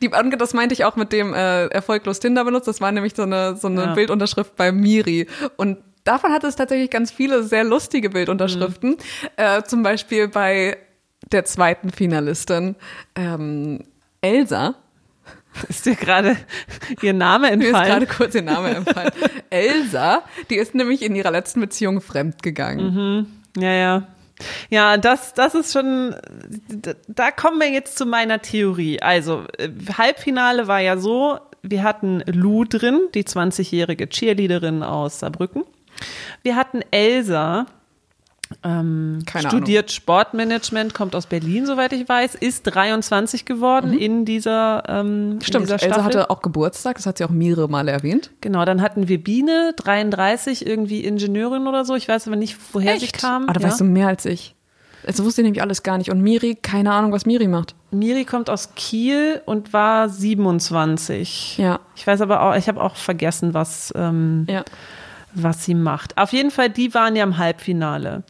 Die, das meinte ich auch mit dem äh, erfolglos Tinder benutzt. Das war nämlich so eine, so eine ja. Bildunterschrift bei Miri. Und davon hat es tatsächlich ganz viele sehr lustige Bildunterschriften. Mhm. Äh, zum Beispiel bei der zweiten Finalistin ähm, Elsa. Ist dir gerade ihr Name entfallen? Mir ist gerade kurz ihr Name entfallen. Elsa, die ist nämlich in ihrer letzten Beziehung fremdgegangen. Mhm. Ja, ja. Ja, das, das ist schon, da kommen wir jetzt zu meiner Theorie. Also, äh, Halbfinale war ja so, wir hatten Lou drin, die 20-jährige Cheerleaderin aus Saarbrücken. Wir hatten Elsa, ähm, studiert Ahnung. Sportmanagement, kommt aus Berlin, soweit ich weiß, ist 23 geworden mhm. in dieser ähm, Stimmt, in dieser Elsa hatte auch Geburtstag, das hat sie auch mehrere Male erwähnt. Genau, dann hatten wir Biene, 33, irgendwie Ingenieurin oder so, ich weiß aber nicht, woher Echt? sie kam. Ah, da ja. weißt du mehr als ich. Also wusste ich nämlich alles gar nicht. Und Miri, keine Ahnung, was Miri macht. Miri kommt aus Kiel und war 27. Ja. Ich weiß aber auch, ich habe auch vergessen, was. Ähm, ja was sie macht. Auf jeden Fall, die waren ja im Halbfinale.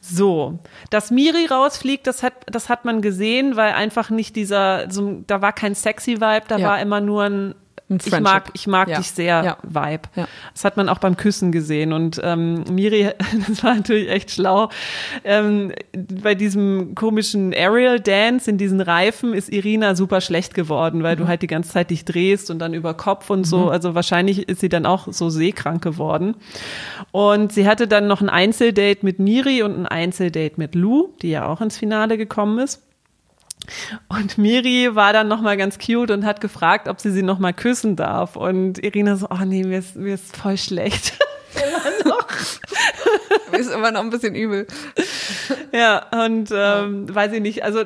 So, dass Miri rausfliegt, das hat, das hat man gesehen, weil einfach nicht dieser, so, da war kein sexy Vibe, da Ja. war immer nur ein, ich mag, ich mag Ja. dich sehr Ja. Vibe. Ja. Das hat man auch beim Küssen gesehen und ähm, Miri, das war natürlich echt schlau. Ähm, bei diesem komischen Aerial Dance in diesen Reifen ist Irina super schlecht geworden, weil Mhm. du halt die ganze Zeit dich drehst und dann über Kopf und so. Also wahrscheinlich ist sie dann auch so seekrank geworden. Und sie hatte dann noch ein Einzeldate mit Miri und ein Einzeldate mit Lou, die ja auch ins Finale gekommen ist. Und Miri war dann noch mal ganz cute und hat gefragt, ob sie sie noch mal küssen darf. Und Irina so, oh nee, mir ist, mir ist voll schlecht. Ist immer noch ein bisschen übel. ja, und ähm, weiß ich nicht, also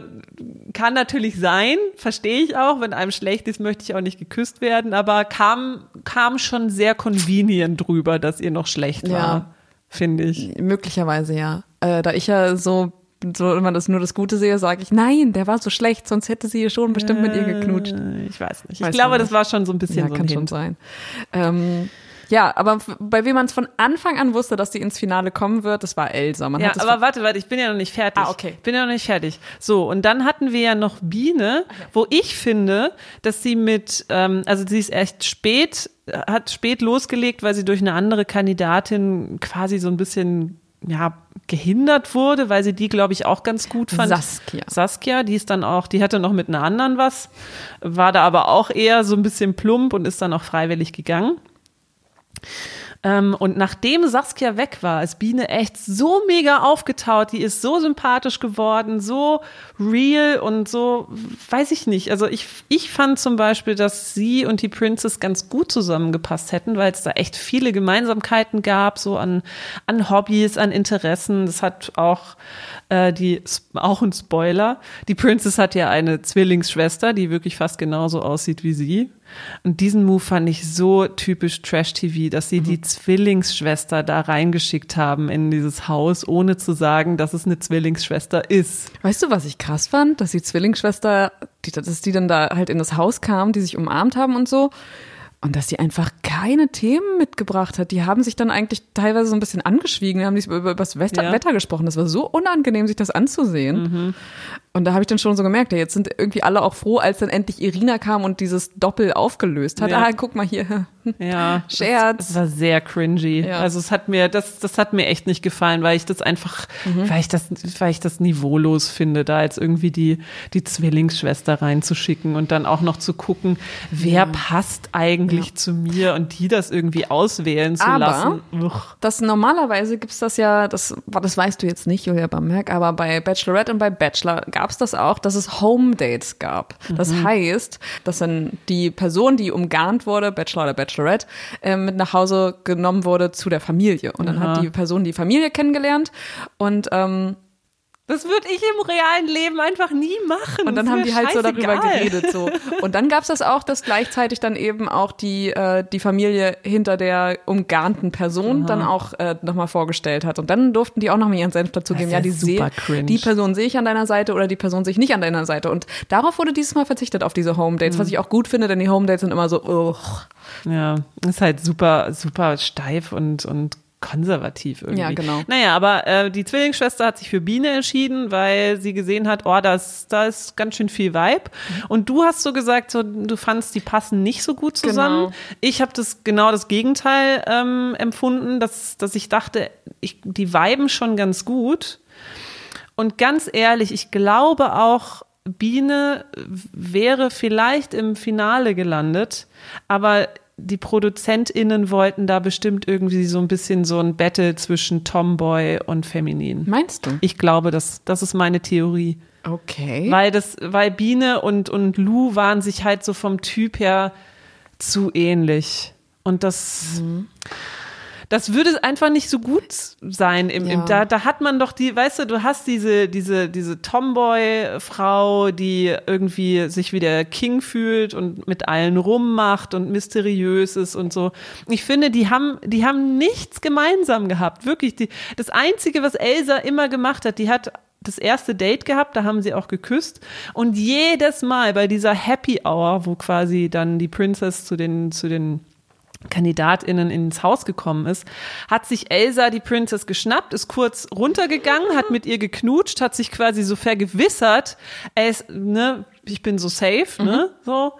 kann natürlich sein, verstehe ich auch, wenn einem schlecht ist, möchte ich auch nicht geküsst werden, aber kam, kam schon sehr convenient drüber, dass ihr noch schlecht war, Ja. finde ich. Möglicherweise ja. Äh, da ich ja so, so immer das nur das Gute sehe, sage ich, nein, der war so schlecht, sonst hätte sie schon bestimmt mit ihr geknutscht. Äh, Ich weiß nicht. Ich Weiß glaube, das war schon so ein bisschen Ja, so kann ein schon Hint. sein. Ähm, ja, aber bei wem man es von Anfang an wusste, dass sie ins Finale kommen wird, das war Elsa. Man Ja, aber warte, warte, ich bin ja noch nicht fertig. Ah, okay. Ich bin ja noch nicht fertig. So, und dann hatten wir ja noch Biene, wo ich finde, dass sie mit, ähm, also sie ist echt spät, hat spät losgelegt, weil sie durch eine andere Kandidatin quasi so ein bisschen ja, gehindert wurde, weil sie die, glaube ich, auch ganz gut fand. Saskia. Saskia, die ist dann auch, die hatte noch mit einer anderen was, war da aber auch eher so ein bisschen plump und ist dann auch freiwillig gegangen. Ähm, und nachdem Saskia weg war, ist Biene echt so mega aufgetaut. Die ist so sympathisch geworden, so real und so, weiß ich nicht. Also ich, ich fand zum Beispiel, dass sie und die Princess ganz gut zusammengepasst hätten, weil es da echt viele Gemeinsamkeiten gab, so an, an Hobbys, an Interessen. Das hat auch äh, die, auch ein Spoiler. Die Princess hat ja eine Zwillingsschwester, die wirklich fast genauso aussieht wie sie. Und diesen Move fand ich so typisch Trash-TV, dass sie die Zwillingsschwester da reingeschickt haben in dieses Haus, ohne zu sagen, dass es eine Zwillingsschwester ist. Weißt du, was ich krass fand? Dass die Zwillingsschwester, die, dass die dann da halt in das Haus kam, die sich umarmt haben und so. Und dass sie einfach keine Themen mitgebracht hat. Die haben sich dann eigentlich teilweise so ein bisschen angeschwiegen, die haben nicht über, über das Wetter, Ja. Wetter gesprochen. Das war so unangenehm, sich das anzusehen. Und da habe ich dann schon so gemerkt, ja, jetzt sind irgendwie alle auch froh, als dann endlich Irina kam und dieses Doppel aufgelöst hat. Ja. Ah, guck mal hier. Ja, Scherz. Das, war sehr cringy. Ja. Also es hat mir, das, das hat mir echt nicht gefallen, weil ich das einfach, Mhm. weil ich das, weil ich das niveaulos finde, da jetzt irgendwie die, die Zwillingsschwester reinzuschicken und dann auch noch zu gucken, wer passt eigentlich zu mir und die das irgendwie auswählen zu Aber- lassen. Uch. Das normalerweise gibt's das ja, das, das weißt du jetzt nicht, Julia Bamberg, aber bei Bachelorette und bei Bachelor gab's das auch, dass es Home Dates gab. Das Mhm. heißt, dass dann die Person, die umgarnt wurde, Bachelor oder Bachelorette, äh, mit nach Hause genommen wurde zu der Familie. Und dann Aha. hat die Person die Familie kennengelernt und ähm, Das würde ich im realen Leben einfach nie machen. Und dann haben die halt so darüber geredet. So. Und dann gab's das auch, dass gleichzeitig dann eben auch die, äh, die Familie hinter der umgarnten Person dann auch äh, nochmal vorgestellt hat. Und dann durften die auch nochmal ihren Senf dazu Das geben. ist Ja, ja die, super sehe, cringe. die Person sehe ich an deiner Seite oder die Person sehe ich nicht an deiner Seite. Und darauf wurde dieses Mal verzichtet, auf diese Home Dates, was Mhm. ich auch gut finde, denn die Home Dates sind immer so, ugh. Ja, ist halt super, super steif und, und konservativ irgendwie. Ja, genau. Naja, aber äh, die Zwillingsschwester hat sich für Biene entschieden, weil sie gesehen hat, oh, das, da ist ganz schön viel Vibe. Und du hast so gesagt, so, du fandst, die passen nicht so gut zusammen. Genau. Ich habe das genau das Gegenteil ähm, empfunden, dass, dass ich dachte, ich, die viben schon ganz gut. Und ganz ehrlich, ich glaube auch, Biene wäre vielleicht im Finale gelandet, aber die ProduzentInnen wollten da bestimmt irgendwie so ein bisschen so ein Battle zwischen Tomboy und Feminin. Meinst du? Ich glaube, das, das ist meine Theorie. Okay. Weil das, weil Biene und, und Lou waren sich halt so vom Typ her zu ähnlich. Und das, Mhm. Das würde einfach nicht so gut sein. Im, Ja. im, da, da hat man doch die, weißt du, du hast diese, diese, diese Tomboy-Frau, die irgendwie sich wie der King fühlt und mit allen rummacht und mysteriös ist und so. Ich finde, die haben, die haben nichts gemeinsam gehabt. Wirklich. Die, das Einzige, was Elsa immer gemacht hat, die hat das erste Date gehabt, da haben sie auch geküsst. Und jedes Mal bei dieser Happy Hour, wo quasi dann die Princess zu den, zu den KandidatInnen ins Haus gekommen ist, hat sich Elsa die Princess geschnappt, ist kurz runtergegangen, hat mit ihr geknutscht, hat sich quasi so vergewissert, ey, ist, ne, ich bin so safe, ne, mhm. so.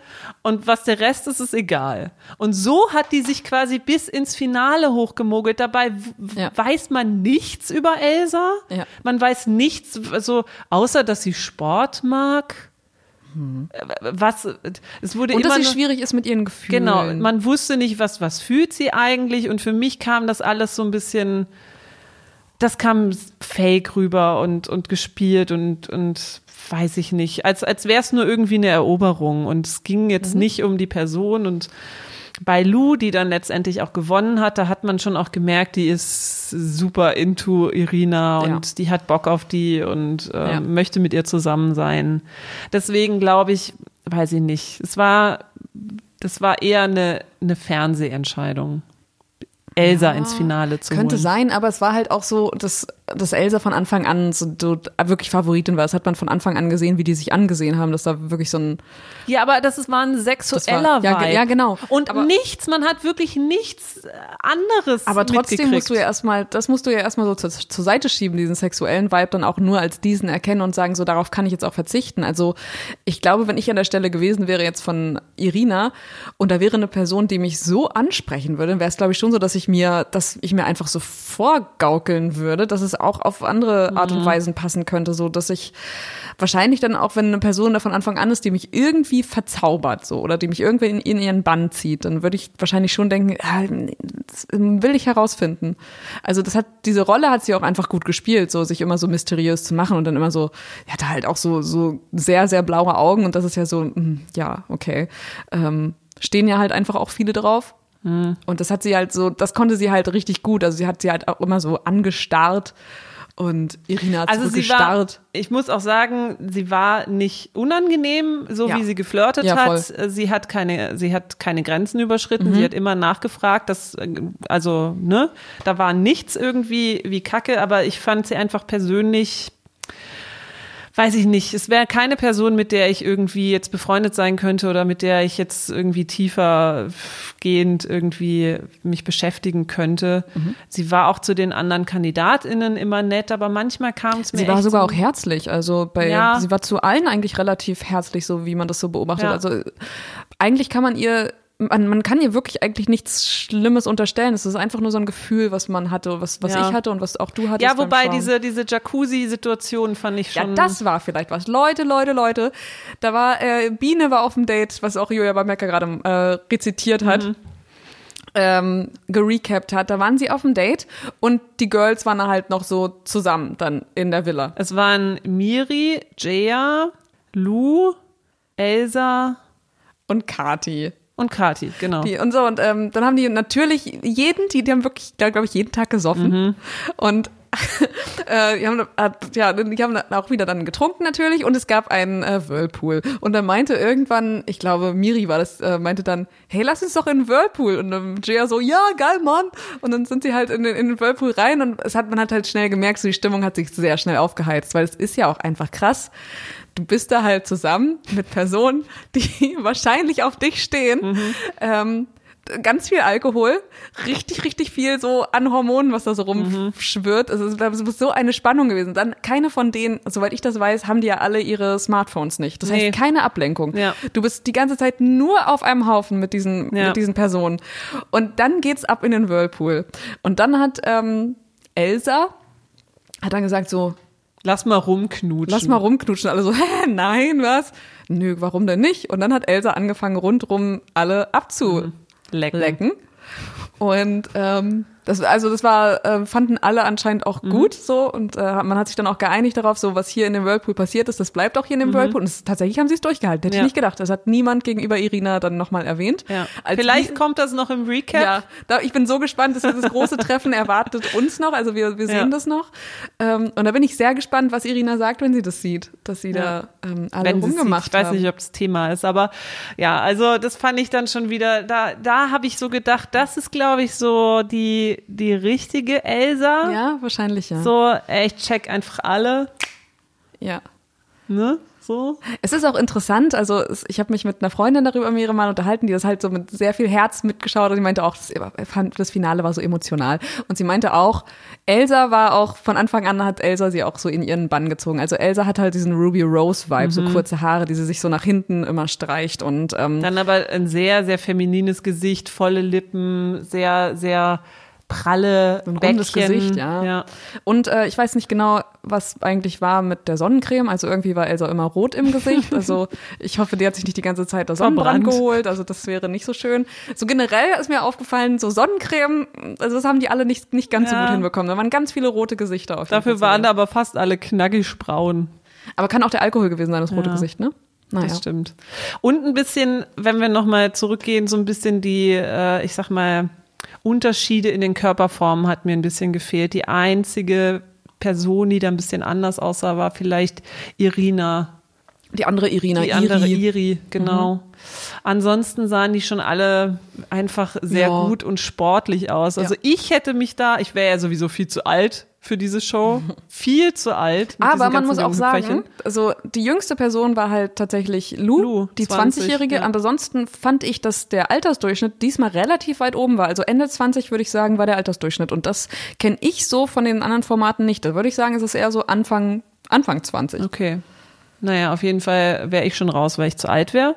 Und was der Rest ist, ist egal. Und so hat die sich quasi bis ins Finale hochgemogelt. Dabei ja. weiß man nichts über Elsa. Ja. Man weiß nichts, also, außer dass sie Sport mag was, es wurde und immer. dass sie schwierig ist mit ihren Gefühlen. Genau, man wusste nicht, was, was fühlt sie eigentlich und für mich kam das alles so ein bisschen, das kam fake rüber und, und gespielt und, und weiß ich nicht, als, als wäre es nur irgendwie eine Eroberung und es ging jetzt mhm. nicht um die Person und bei Lou, die dann letztendlich auch gewonnen hat, da hat man schon auch gemerkt, die ist super into Irina und ja. die hat Bock auf die und äh, ja. möchte mit ihr zusammen sein. Deswegen glaube ich, weiß ich nicht, es war, das war eher eine, eine Fernsehentscheidung. Elsa ja, ins Finale zu könnte holen. sein, aber es war halt auch so, dass, dass Elsa von Anfang an so, so wirklich Favoritin war. Das hat man von Anfang an gesehen, wie die sich angesehen haben, dass da wirklich so ein Ja, aber das ist, war ein sexueller war, ja, ja, genau. Und aber, nichts, man hat wirklich nichts äh, anderes Aber trotzdem musst du ja erstmal, das musst du ja erstmal so zur, zur Seite schieben, diesen sexuellen Vibe dann auch nur als diesen erkennen und sagen, so darauf kann ich jetzt auch verzichten. Also ich glaube, wenn ich an der Stelle gewesen wäre jetzt von Irina und da wäre eine Person, die mich so ansprechen würde, wäre es glaube ich schon so, dass ich ich mir, dass ich mir einfach so vorgaukeln würde, dass es auch auf andere Art und mhm. Weisen passen könnte, so dass ich wahrscheinlich dann auch, wenn eine Person da von Anfang an ist, die mich irgendwie verzaubert, so oder die mich irgendwie in, in ihren Bann zieht, dann würde ich wahrscheinlich schon denken, ah, das will ich herausfinden. Also das hat diese Rolle hat sie auch einfach gut gespielt, so sich immer so mysteriös zu machen und dann immer so, ja, da halt auch so so sehr sehr blaue Augen und das ist ja so, hm, ja okay. Ähm, stehen ja halt einfach auch viele drauf. Mhm. Und das hat sie halt so, das konnte sie halt richtig gut. Also sie hat sie halt auch immer so angestarrt und Irina hat also gestarrt. ich muss auch sagen, sie war nicht unangenehm, so ja. wie sie geflirtet ja, hat. Sie hat keine, sie hat keine Grenzen überschritten. Mhm. Sie hat immer nachgefragt, dass, also, ne, da war nichts irgendwie wie Kacke, aber ich fand sie einfach persönlich weiß ich nicht, es wäre keine Person, mit der ich irgendwie jetzt befreundet sein könnte oder mit der ich jetzt irgendwie tiefer gehend irgendwie mich beschäftigen könnte. Mhm. Sie war auch zu den anderen KandidatInnen immer nett, aber manchmal kam es mir. Sie war sogar so, auch herzlich. Also bei, ja. sie war zu allen eigentlich relativ herzlich, so wie man das so beobachtet. Ja. Also eigentlich kann man ihr man, man kann ihr wirklich eigentlich nichts Schlimmes unterstellen. Es ist einfach nur so ein Gefühl, was man hatte, was, was ja. ich hatte und was auch du hattest. Ja, wobei diese, diese Jacuzzi-Situation fand ich schon. Ja, das war vielleicht was. Leute, Leute, Leute. Da war, äh, Biene war auf dem Date, was auch Julia Bamecker gerade äh, rezitiert hat. Mhm. Ähm, gerecapt hat, da waren sie auf dem Date und die Girls waren halt noch so zusammen dann in der Villa. Es waren Miri, Jaya, Lou, Elsa und Kati. Und Kati, genau. Die, und so, und ähm, dann haben die natürlich jeden, die, die haben wirklich, glaube ich, jeden Tag gesoffen. Mhm. Und äh, die, haben, äh, ja, die haben auch wieder dann getrunken natürlich und es gab einen äh, Whirlpool. Und dann meinte irgendwann, ich glaube, Miri war das, äh, meinte dann, hey, lass uns doch in den Whirlpool. Und dann Jaya so, ja, geil, Mann. Und dann sind sie halt in den, in den Whirlpool rein und es hat, man hat halt schnell gemerkt, so die Stimmung hat sich sehr schnell aufgeheizt, weil es ist ja auch einfach krass du bist da halt zusammen mit Personen, die wahrscheinlich auf dich stehen. Mhm. Ähm, ganz viel Alkohol, richtig, richtig viel so an Hormonen, was da so rumschwirrt. Also es muss so eine Spannung gewesen. Dann keine von denen, soweit ich das weiß, haben die ja alle ihre Smartphones nicht. Das nee. heißt keine Ablenkung. Ja. Du bist die ganze Zeit nur auf einem Haufen mit diesen, ja. mit diesen Personen. Und dann geht's ab in den Whirlpool. Und dann hat ähm, Elsa hat dann gesagt so, Lass mal rumknutschen. Lass mal rumknutschen. Alle so, hä, nein, was? Nö, warum denn nicht? Und dann hat Elsa angefangen, rundrum alle abzulecken. Lecken. Und ähm, das, also das war, äh, fanden alle anscheinend auch mhm. gut so und äh, man hat sich dann auch geeinigt darauf, so was hier in dem Whirlpool passiert ist, das bleibt auch hier in dem mhm. Whirlpool. Und das, tatsächlich haben sie es durchgehalten. Hätte ja. ich nicht gedacht. Das hat niemand gegenüber Irina dann nochmal erwähnt. Ja. Vielleicht die, kommt das noch im Recap. Ja, da, ich bin so gespannt, dass dieses große Treffen erwartet uns noch. Also wir, wir sehen ja. das noch. Ähm, und da bin ich sehr gespannt, was Irina sagt, wenn sie das sieht, dass sie da ähm, alle wenn rumgemacht Ich weiß nicht, ob das Thema ist, aber ja, also das fand ich dann schon wieder, da, da habe ich so gedacht, das ist, glaube ich, so die, die richtige richtige Elsa. Ja, wahrscheinlich ja. So, ey, ich check einfach alle. Ja. Ne? So. Es ist auch interessant, also ich habe mich mit einer Freundin darüber mehrere Mal unterhalten, die das halt so mit sehr viel Herz mitgeschaut hat. Sie meinte auch, das, fand, das Finale war so emotional. Und sie meinte auch, Elsa war auch, von Anfang an hat Elsa sie auch so in ihren Bann gezogen. Also Elsa hat halt diesen Ruby Rose Vibe, mhm. so kurze Haare, die sie sich so nach hinten immer streicht und ähm, dann aber ein sehr, sehr feminines Gesicht, volle Lippen, sehr, sehr pralle, ein rundes Gesicht, ja. ja. Und äh, ich weiß nicht genau, was eigentlich war mit der Sonnencreme. Also irgendwie war Elsa immer rot im Gesicht. Also ich hoffe, die hat sich nicht die ganze Zeit das Sonnenbrand geholt. Also das wäre nicht so schön. So generell ist mir aufgefallen, so Sonnencreme, also das haben die alle nicht, nicht ganz ja. so gut hinbekommen. Da waren ganz viele rote Gesichter auf Dafür waren da aber fast alle knackig braun. Aber kann auch der Alkohol gewesen sein, das rote ja. Gesicht, ne? Naja. Das stimmt. Und ein bisschen, wenn wir nochmal zurückgehen, so ein bisschen die, äh, ich sag mal, Unterschiede in den Körperformen hat mir ein bisschen gefehlt. Die einzige Person, die da ein bisschen anders aussah, war vielleicht Irina. Die andere Irina. Die andere Iri, Iri genau. Mhm. Ansonsten sahen die schon alle einfach sehr ja. gut und sportlich aus. Also ja. ich hätte mich da, ich wäre ja sowieso viel zu alt für diese Show. Viel zu alt. Aber man muss auch sagen, also die jüngste Person war halt tatsächlich Lou, Lou die 20-Jährige. 20 ja. ansonsten fand ich, dass der Altersdurchschnitt diesmal relativ weit oben war. Also Ende 20 würde ich sagen, war der Altersdurchschnitt. Und das kenne ich so von den anderen Formaten nicht. Da würde ich sagen, ist es eher so Anfang, Anfang 20. Okay. Naja, auf jeden Fall wäre ich schon raus, weil ich zu alt wäre.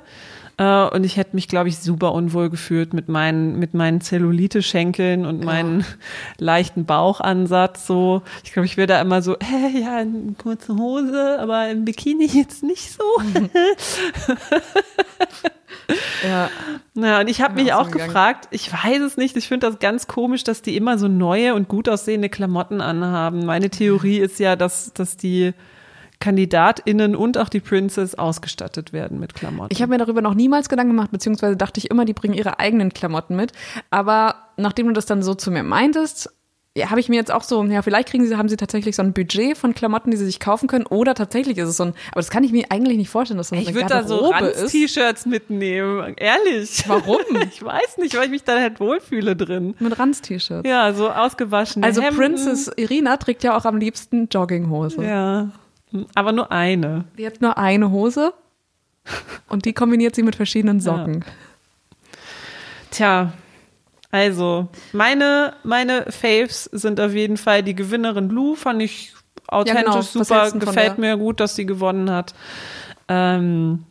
Äh, und ich hätte mich, glaube ich, super unwohl gefühlt mit meinen, mit meinen Zellulite-Schenkeln und ja. meinen leichten Bauchansatz. So, ich glaube, ich wäre da immer so, äh, ja, in kurze Hose, aber im Bikini jetzt nicht so. ja. Na, und ich habe mich auch gefragt, ich weiß es nicht, ich finde das ganz komisch, dass die immer so neue und gut aussehende Klamotten anhaben. Meine Theorie ist ja, dass, dass die KandidatInnen und auch die Princess ausgestattet werden mit Klamotten. Ich habe mir darüber noch niemals Gedanken gemacht, beziehungsweise dachte ich immer, die bringen ihre eigenen Klamotten mit. Aber nachdem du das dann so zu mir meintest, ja, habe ich mir jetzt auch so, ja, vielleicht kriegen sie, haben sie tatsächlich so ein Budget von Klamotten, die sie sich kaufen können, oder tatsächlich ist es so ein, aber das kann ich mir eigentlich nicht vorstellen, dass das ich eine würde da so Ranz-T-Shirts mitnehmen, ehrlich. Warum? ich weiß nicht, weil ich mich da halt wohlfühle drin. Mit Ranz-T-Shirts. Ja, so ausgewaschene Also Hemden. Princess Irina trägt ja auch am liebsten Jogginghose. Ja. Aber nur eine. Die hat nur eine Hose und die kombiniert sie mit verschiedenen Socken. Ja. Tja, also meine, meine Faves sind auf jeden Fall die Gewinnerin Lou, fand ich authentisch ja, genau. super, gefällt mir gut, dass sie gewonnen hat. Ähm,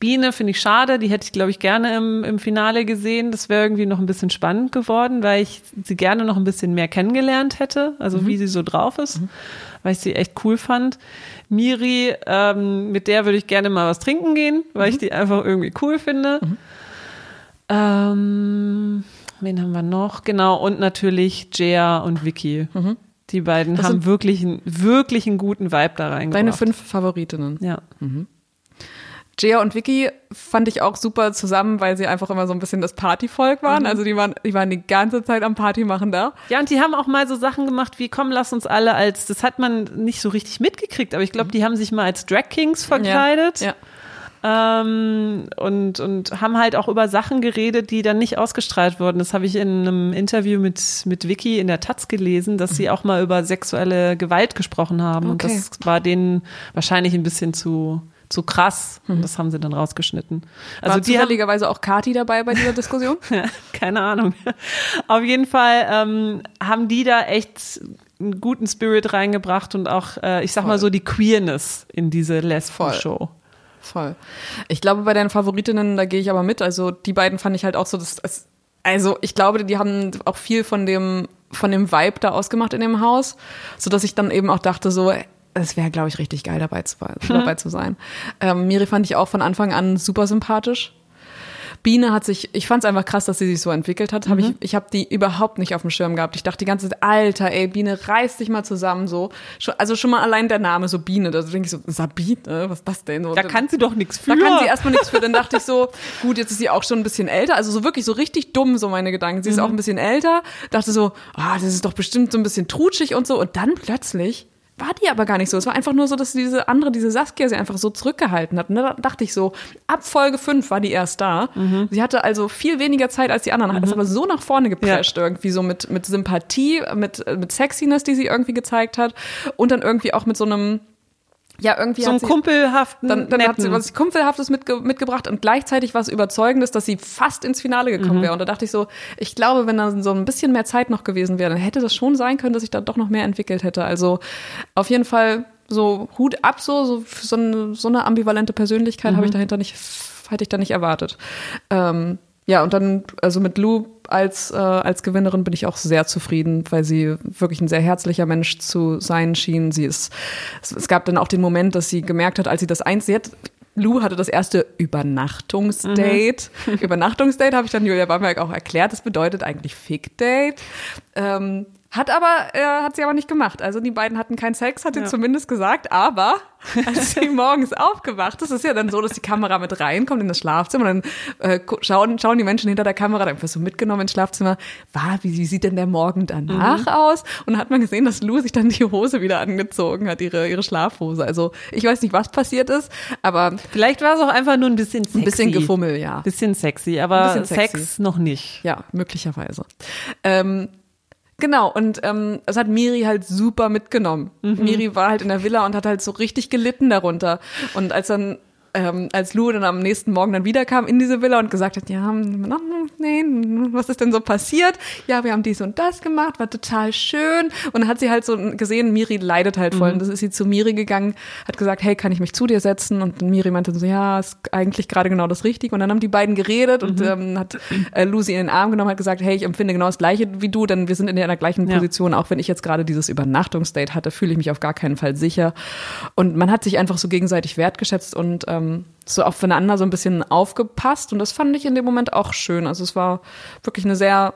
Biene finde ich schade, die hätte ich, glaube ich, gerne im, im Finale gesehen. Das wäre irgendwie noch ein bisschen spannend geworden, weil ich sie gerne noch ein bisschen mehr kennengelernt hätte, also mhm. wie sie so drauf ist. Mhm weil ich sie echt cool fand. Miri, ähm, mit der würde ich gerne mal was trinken gehen, weil mhm. ich die einfach irgendwie cool finde. Mhm. Ähm, wen haben wir noch? Genau, und natürlich Jea und Vicky. Mhm. Die beiden das haben wirklich, einen, wirklich einen guten Vibe da reingebracht. Deine fünf Favoritinnen. Ja. Mhm. Jaya und Vicky fand ich auch super zusammen, weil sie einfach immer so ein bisschen das Partyvolk waren. Mhm. Also die waren, die waren die ganze Zeit am Party machen da. Ja, und die haben auch mal so Sachen gemacht wie, komm, lass uns alle als, das hat man nicht so richtig mitgekriegt, aber ich glaube, die haben sich mal als Drag Kings verkleidet. Ja. ja. Ähm, und, und haben halt auch über Sachen geredet, die dann nicht ausgestrahlt wurden. Das habe ich in einem Interview mit, mit Vicky in der Taz gelesen, dass sie auch mal über sexuelle Gewalt gesprochen haben. Okay. Und das war denen wahrscheinlich ein bisschen zu, zu krass. Und mhm. das haben sie dann rausgeschnitten. Also War zufälligerweise auch Kati dabei bei dieser Diskussion? Keine Ahnung. Auf jeden Fall ähm, haben die da echt einen guten Spirit reingebracht und auch, äh, ich sag Voll. mal so, die Queerness in diese Lesben-Show. Voll. Ich glaube, bei deinen Favoritinnen, da gehe ich aber mit. Also die beiden fand ich halt auch so, dass also ich glaube, die haben auch viel von dem von dem Vibe da ausgemacht in dem Haus, so dass ich dann eben auch dachte so, es wäre, glaube ich, richtig geil dabei zu, dabei zu sein. Ähm, Miri fand ich auch von Anfang an super sympathisch. Biene hat sich, ich fand es einfach krass, dass sie sich so entwickelt hat. Hab mhm. ich ich habe die überhaupt nicht auf dem Schirm gehabt. Ich dachte die ganze Zeit, Alter, ey, Biene, reiß dich mal zusammen so. Also schon mal allein der Name so Biene, da denke ich so, Sabine, was ist das denn? So, da kann sie doch nichts für. Da kann sie erstmal nichts für. Dann dachte ich so, gut, jetzt ist sie auch schon ein bisschen älter. Also so wirklich so richtig dumm, so meine Gedanken. Sie ist mhm. auch ein bisschen älter. Dachte so, ah, das ist doch bestimmt so ein bisschen trutschig und so. Und dann plötzlich war die aber gar nicht so. Es war einfach nur so, dass diese andere, diese Saskia, sie einfach so zurückgehalten hat. Und da dachte ich so, ab Folge 5 war die erst da. Mhm. Sie hatte also viel weniger Zeit als die anderen, hat mhm. das aber so nach vorne geprescht, ja. irgendwie so mit, mit Sympathie, mit, mit Sexiness, die sie irgendwie gezeigt hat. Und dann irgendwie auch mit so einem, ja, irgendwie so ein kumpelhaften, dann, dann hat sie was Kumpelhaftes mitge mitgebracht und gleichzeitig was Überzeugendes, dass sie fast ins Finale gekommen wäre. Und da dachte ich so, ich glaube, wenn da so ein bisschen mehr Zeit noch gewesen wäre, dann hätte das schon sein können, dass ich da doch noch mehr entwickelt hätte. Also auf jeden Fall so Hut ab, so, so, so, eine, so eine ambivalente Persönlichkeit habe ich dahinter nicht, hätte ich da nicht erwartet. Ähm, ja, und dann, also mit Lou als, äh, als Gewinnerin bin ich auch sehr zufrieden, weil sie wirklich ein sehr herzlicher Mensch zu sein schien. Sie ist, es, es gab dann auch den Moment, dass sie gemerkt hat, als sie das eins, sie hat, Lou hatte das erste Übernachtungsdate. Übernachtungsdate habe ich dann Julia Bamberg auch erklärt. Das bedeutet eigentlich Fick-Date. Ähm, hat aber, äh, hat sie aber nicht gemacht. Also die beiden hatten keinen Sex, hat sie Ja. zumindest gesagt. Aber als sie morgens aufgewacht ist, ist ja dann so, dass die Kamera mit reinkommt in das Schlafzimmer. Und dann äh, schauen, schauen die Menschen hinter der Kamera, dann wirst du mitgenommen ins Schlafzimmer. War, wie, wie sieht denn der Morgen danach aus? Und dann hat man gesehen, dass Lou sich dann die Hose wieder angezogen hat, ihre, ihre Schlafhose. Also ich weiß nicht, was passiert ist, aber Vielleicht war es auch einfach nur ein bisschen sexy. ein bisschen Gefummel, ja. Bisschen sexy, aber Ein bisschen sexy. Sex noch nicht. Ja, möglicherweise. Ähm, genau, und ähm, es hat Miri halt super mitgenommen. Miri war halt in der Villa und hat halt so richtig gelitten darunter. Und als dann ähm, als Lou dann am nächsten Morgen dann wiederkam in diese Villa und gesagt hat, ja, nee, was ist denn so passiert? Ja, wir haben dies und das gemacht, war total schön. Und dann hat sie halt so gesehen, Miri leidet halt voll. Und das ist sie zu Miri gegangen, hat gesagt, hey, kann ich mich zu dir setzen? Und Miri meinte so, ja, ist eigentlich gerade genau das Richtige. Und dann haben die beiden geredet und ähm, hat äh, Lucy in den Arm genommen, hat gesagt, hey, ich empfinde genau das Gleiche wie du, denn wir sind in der gleichen Ja. Position. Auch wenn ich jetzt gerade dieses Übernachtungsdate hatte, fühle ich mich auf gar keinen Fall sicher. Und man hat sich einfach so gegenseitig wertgeschätzt und ähm, so aufeinander so ein bisschen aufgepasst. Und das fand ich in dem Moment auch schön. Also es war wirklich eine sehr,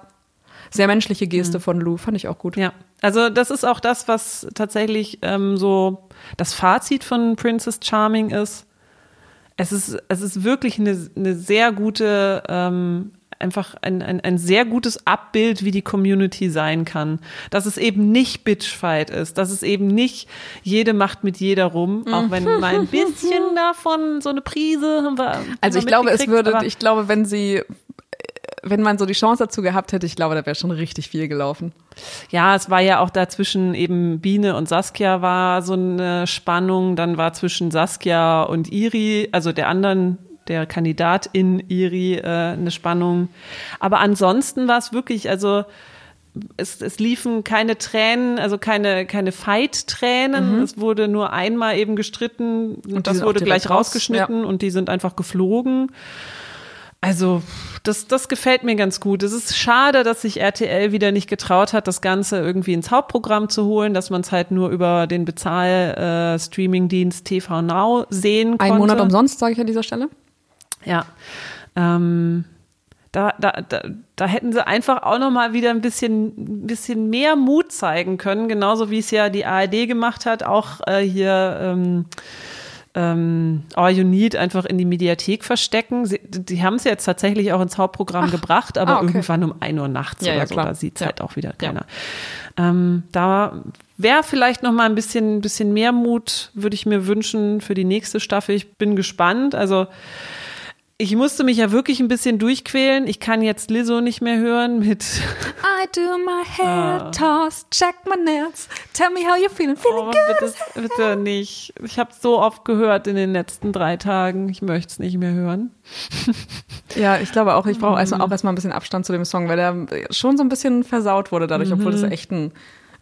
sehr menschliche Geste von Lou. Fand ich auch gut. Ja, also das ist auch das, was tatsächlich ähm, so das Fazit von Princess Charming ist. Es ist, es ist wirklich eine, eine sehr gute, ähm, einfach ein, ein, ein sehr gutes Abbild, wie die Community sein kann. Dass es eben nicht Bitchfight ist, dass es eben nicht jede macht mit jeder rum, auch wenn mal ein bisschen davon so eine Prise haben wir. Also ich glaube, es würde, ich glaube, wenn sie, wenn man so die Chance dazu gehabt hätte, ich glaube, da wäre schon richtig viel gelaufen. Ja, es war ja auch dazwischen eben Biene und Saskia war so eine Spannung. Dann war zwischen Saskia und Iri, also der anderen, der Kandidatin Iri, äh, eine Spannung. Aber ansonsten war es wirklich, also es, es liefen keine Tränen, also keine, keine Fight-Tränen. Es wurde nur einmal eben gestritten und, das wurde gleich raus, rausgeschnitten und die sind einfach geflogen. Also, das, das gefällt mir ganz gut. Es ist schade, dass sich RTL wieder nicht getraut hat, das Ganze irgendwie ins Hauptprogramm zu holen, dass man es halt nur über den Bezahl-Streaming-Dienst TV Now sehen konnte. Ein Monat umsonst, sage ich an dieser Stelle. Ja. Ähm, da, da, da, da hätten sie einfach auch noch mal wieder ein bisschen, ein bisschen mehr Mut zeigen können, genauso wie es ja die ARD gemacht hat, auch äh, hier ähm, ähm, All You Need einfach in die Mediathek verstecken. Sie, die haben es jetzt tatsächlich auch ins Hauptprogramm gebracht, aber ah, okay. irgendwann um 1 Uhr nachts Ja, oder ja, so, da sieht Ja. halt auch wieder keiner. Ähm, da wäre vielleicht noch mal ein bisschen, bisschen mehr Mut, würde ich mir wünschen für die nächste Staffel. Ich bin gespannt. Also ich musste mich ja wirklich ein bisschen durchquälen. Ich kann jetzt Lizzo nicht mehr hören mit I do my hair toss, check my nails, tell me how you're feeling, feeling Oh, bitte, bitte nicht. Ich habe so oft gehört in den letzten drei Tagen. Ich möchte es nicht mehr hören. Ja, ich glaube auch, ich brauche also auch erstmal ein bisschen Abstand zu dem Song, weil der schon so ein bisschen versaut wurde dadurch, obwohl das echt ein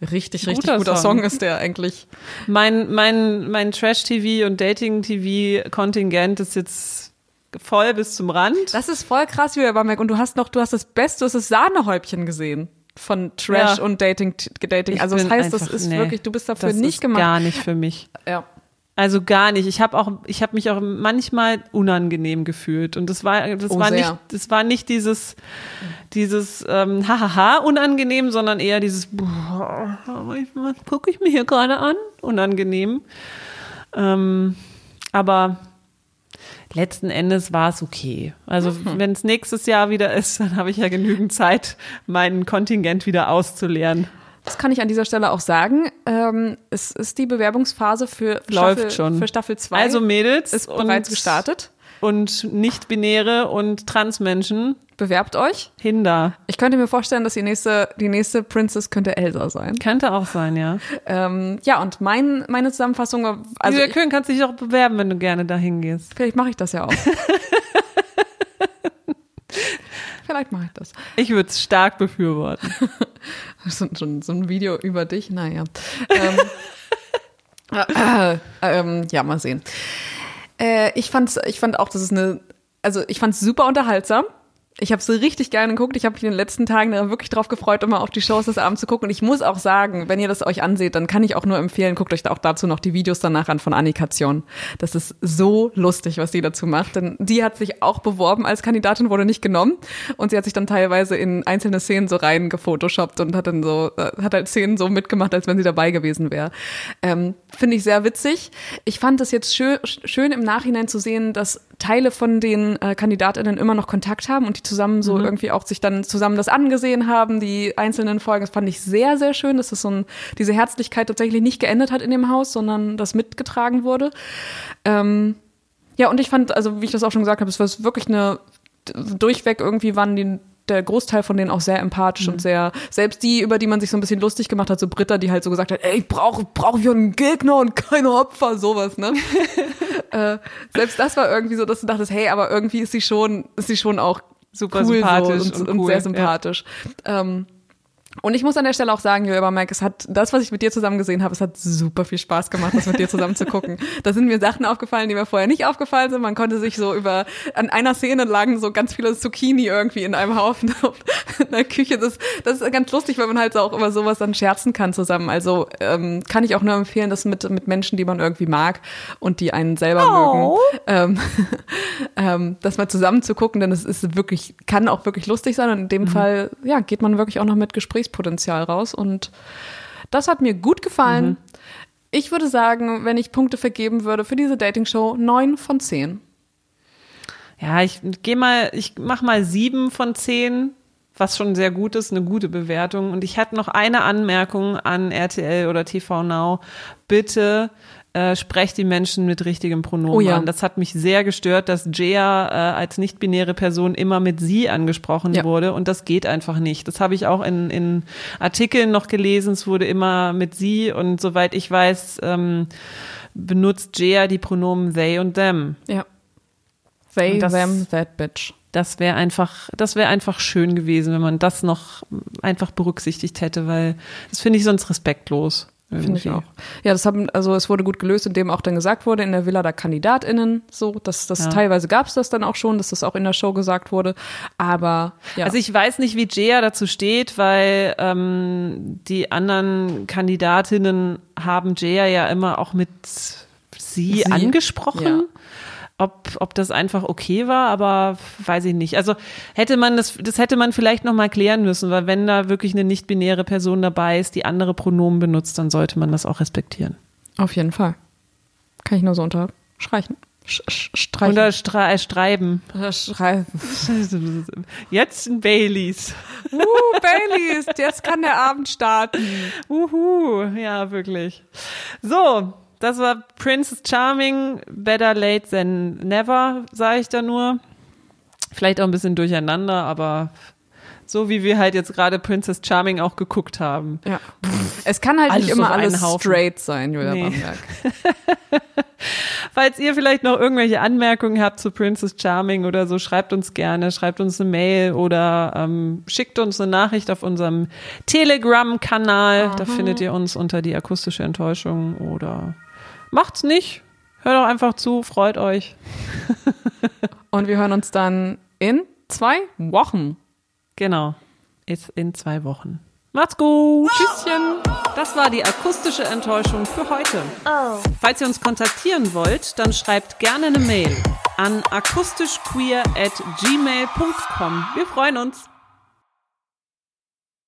richtig, richtig Guter guter, Song. Song. ist, der eigentlich. Mein, mein, mein Trash-TV und Dating-TV-Kontingent ist jetzt voll bis zum Rand. Das ist voll krass, Julia Bamberg. Und du hast noch, du hast das Beste, du hast das Sahnehäubchen gesehen von Trash Ja. und Dating. Dating. Also das heißt, das einfach- ist nee, wirklich, du bist dafür das nicht ist gemacht. Gar nicht für mich. Ja. Also gar nicht. Ich habe auch, ich habe mich auch manchmal unangenehm gefühlt und das war, das Oh, war sehr. nicht, das war nicht dieses, dieses ähm, hahaha unangenehm, sondern eher dieses, boah, was gucke ich mir hier gerade an, unangenehm. Ähm, aber letzten Endes war es okay. Also Mhm. wenn es nächstes Jahr wieder ist, dann habe ich ja genügend Zeit, meinen Kontingent wieder auszuleeren. Das kann ich an dieser Stelle auch sagen. Ähm, es ist die Bewerbungsphase für Läuft Staffel, schon. für Staffel 2. Also Mädels ist bereits gestartet. Und nicht-binäre und Transmenschen. Bewerbt euch. Hinder. Ich könnte mir vorstellen, dass die nächste, die nächste Princess könnte Elsa sein. Könnte auch sein, ja. Ähm, ja, und mein, meine Zusammenfassung, also. Julia Köhn kannst dich auch bewerben, wenn du gerne dahin gehst. Vielleicht mache ich das ja auch. Vielleicht mache ich das. Ich würde es stark befürworten. so, so, so, ein Video über dich, naja. ähm, äh, äh, äh, ja, mal sehen. Äh, ich, fand, ich fand auch, das ist eine, also ich fand es super unterhaltsam. Ich habe so richtig gerne geguckt. Ich habe mich in den letzten Tagen wirklich drauf gefreut, immer auf die Shows des Abends zu gucken. Und ich muss auch sagen, wenn ihr das euch anseht, dann kann ich auch nur empfehlen, guckt euch auch dazu noch die Videos danach an von Annikation. Das ist so lustig, was die dazu macht. Denn die hat sich auch beworben als Kandidatin, wurde nicht genommen. Und sie hat sich dann teilweise in einzelne Szenen so rein gefotoshoppt und hat dann so, äh, hat halt Szenen so mitgemacht, als wenn sie dabei gewesen wäre. Ähm, Finde ich sehr witzig. Ich fand es jetzt schön, schön im Nachhinein zu sehen, dass Teile von den äh, Kandidatinnen immer noch Kontakt haben und die zusammen so mhm. irgendwie auch sich dann zusammen das angesehen haben, die einzelnen Folgen. Das fand ich sehr, sehr schön, dass das so ein, diese Herzlichkeit tatsächlich nicht geendet hat in dem Haus, sondern das mitgetragen wurde. Ähm, ja, und ich fand, also wie ich das auch schon gesagt habe, es war wirklich eine durchweg irgendwie waren die der Großteil von denen auch sehr empathisch mhm. und sehr, selbst die, über die man sich so ein bisschen lustig gemacht hat, so Britta, die halt so gesagt hat, ey, ich brauche brauch ich einen Gegner und keine Opfer, sowas, ne? äh, selbst das war irgendwie so, dass du dachtest, hey, aber irgendwie ist sie schon, ist sie schon auch super cool sympathisch so und, und, cool, und, sehr sympathisch. Ja. Ähm, und ich muss an der Stelle auch sagen, Joel Mike, es hat das, was ich mit dir zusammen gesehen habe, es hat super viel Spaß gemacht, das mit dir zusammen zu gucken. Da sind mir Sachen aufgefallen, die mir vorher nicht aufgefallen sind. Man konnte sich so über, an einer Szene lagen so ganz viele Zucchini irgendwie in einem Haufen in der Küche. Das, das ist ganz lustig, weil man halt auch über sowas dann scherzen kann zusammen. Also ähm, kann ich auch nur empfehlen, das mit, mit Menschen, die man irgendwie mag und die einen selber oh. mögen, ähm, ähm, das mal zusammen zu gucken, denn es ist wirklich, kann auch wirklich lustig sein. Und in dem mhm. Fall, ja, geht man wirklich auch noch mit Gesprächen Gesprächspotenzial raus. Und das hat mir gut gefallen. Mhm. Ich würde sagen, wenn ich Punkte vergeben würde für diese Dating-Show, neun von zehn. Ja, ich gehe mal, ich mach mal sieben von zehn, was schon sehr gut ist, eine gute Bewertung. Und ich hatte noch eine Anmerkung an RTL oder TV Now. Bitte äh, sprecht die Menschen mit richtigem Pronomen oh ja. an. Das hat mich sehr gestört, dass Jea äh, als nicht-binäre Person immer mit sie angesprochen ja. wurde und das geht einfach nicht. Das habe ich auch in, in Artikeln noch gelesen. Es wurde immer mit sie und soweit ich weiß, ähm, benutzt Jea die Pronomen they und them. Ja. They, das, them, that bitch. Das wäre einfach, das wäre einfach schön gewesen, wenn man das noch einfach berücksichtigt hätte, weil das finde ich sonst respektlos. Finde ich auch. Ja, das haben, also es wurde gut gelöst, indem auch dann gesagt wurde, in der Villa der KandidatInnen, so, dass das ja. teilweise gab es das dann auch schon, dass das auch in der Show gesagt wurde. Aber ja. Also ich weiß nicht, wie Jea dazu steht, weil ähm, die anderen Kandidatinnen haben Jea ja immer auch mit sie, sie? angesprochen. Ja ob, ob das einfach okay war, aber weiß ich nicht. Also hätte man das, das hätte man vielleicht noch mal klären müssen, weil wenn da wirklich eine nicht-binäre Person dabei ist, die andere Pronomen benutzt, dann sollte man das auch respektieren. Auf jeden Fall. Kann ich nur so unterstreichen. Streichen. Oder stre streiben. Schreiben. Jetzt ein Baileys. Uh, Baileys, jetzt kann der Abend starten. Uhu, ja, wirklich. So, das war Princess Charming, Better Late Than Never, sage ich da nur. Vielleicht auch ein bisschen durcheinander, aber so wie wir halt jetzt gerade Princess Charming auch geguckt haben. Ja. Es kann halt alles nicht immer alles straight sein, Julia nee. Bamberg. Falls ihr vielleicht noch irgendwelche Anmerkungen habt zu Princess Charming oder so, schreibt uns gerne, schreibt uns eine Mail oder ähm, schickt uns eine Nachricht auf unserem Telegram-Kanal. Da findet ihr uns unter die akustische Enttäuschung oder Macht's nicht. Hört doch einfach zu, freut euch. Und wir hören uns dann in zwei Wochen. Genau. Ist in zwei Wochen. Macht's gut. Tschüsschen. Das war die akustische Enttäuschung für heute. Oh. Falls ihr uns kontaktieren wollt, dann schreibt gerne eine Mail an akustischqueer at gmail.com. Wir freuen uns.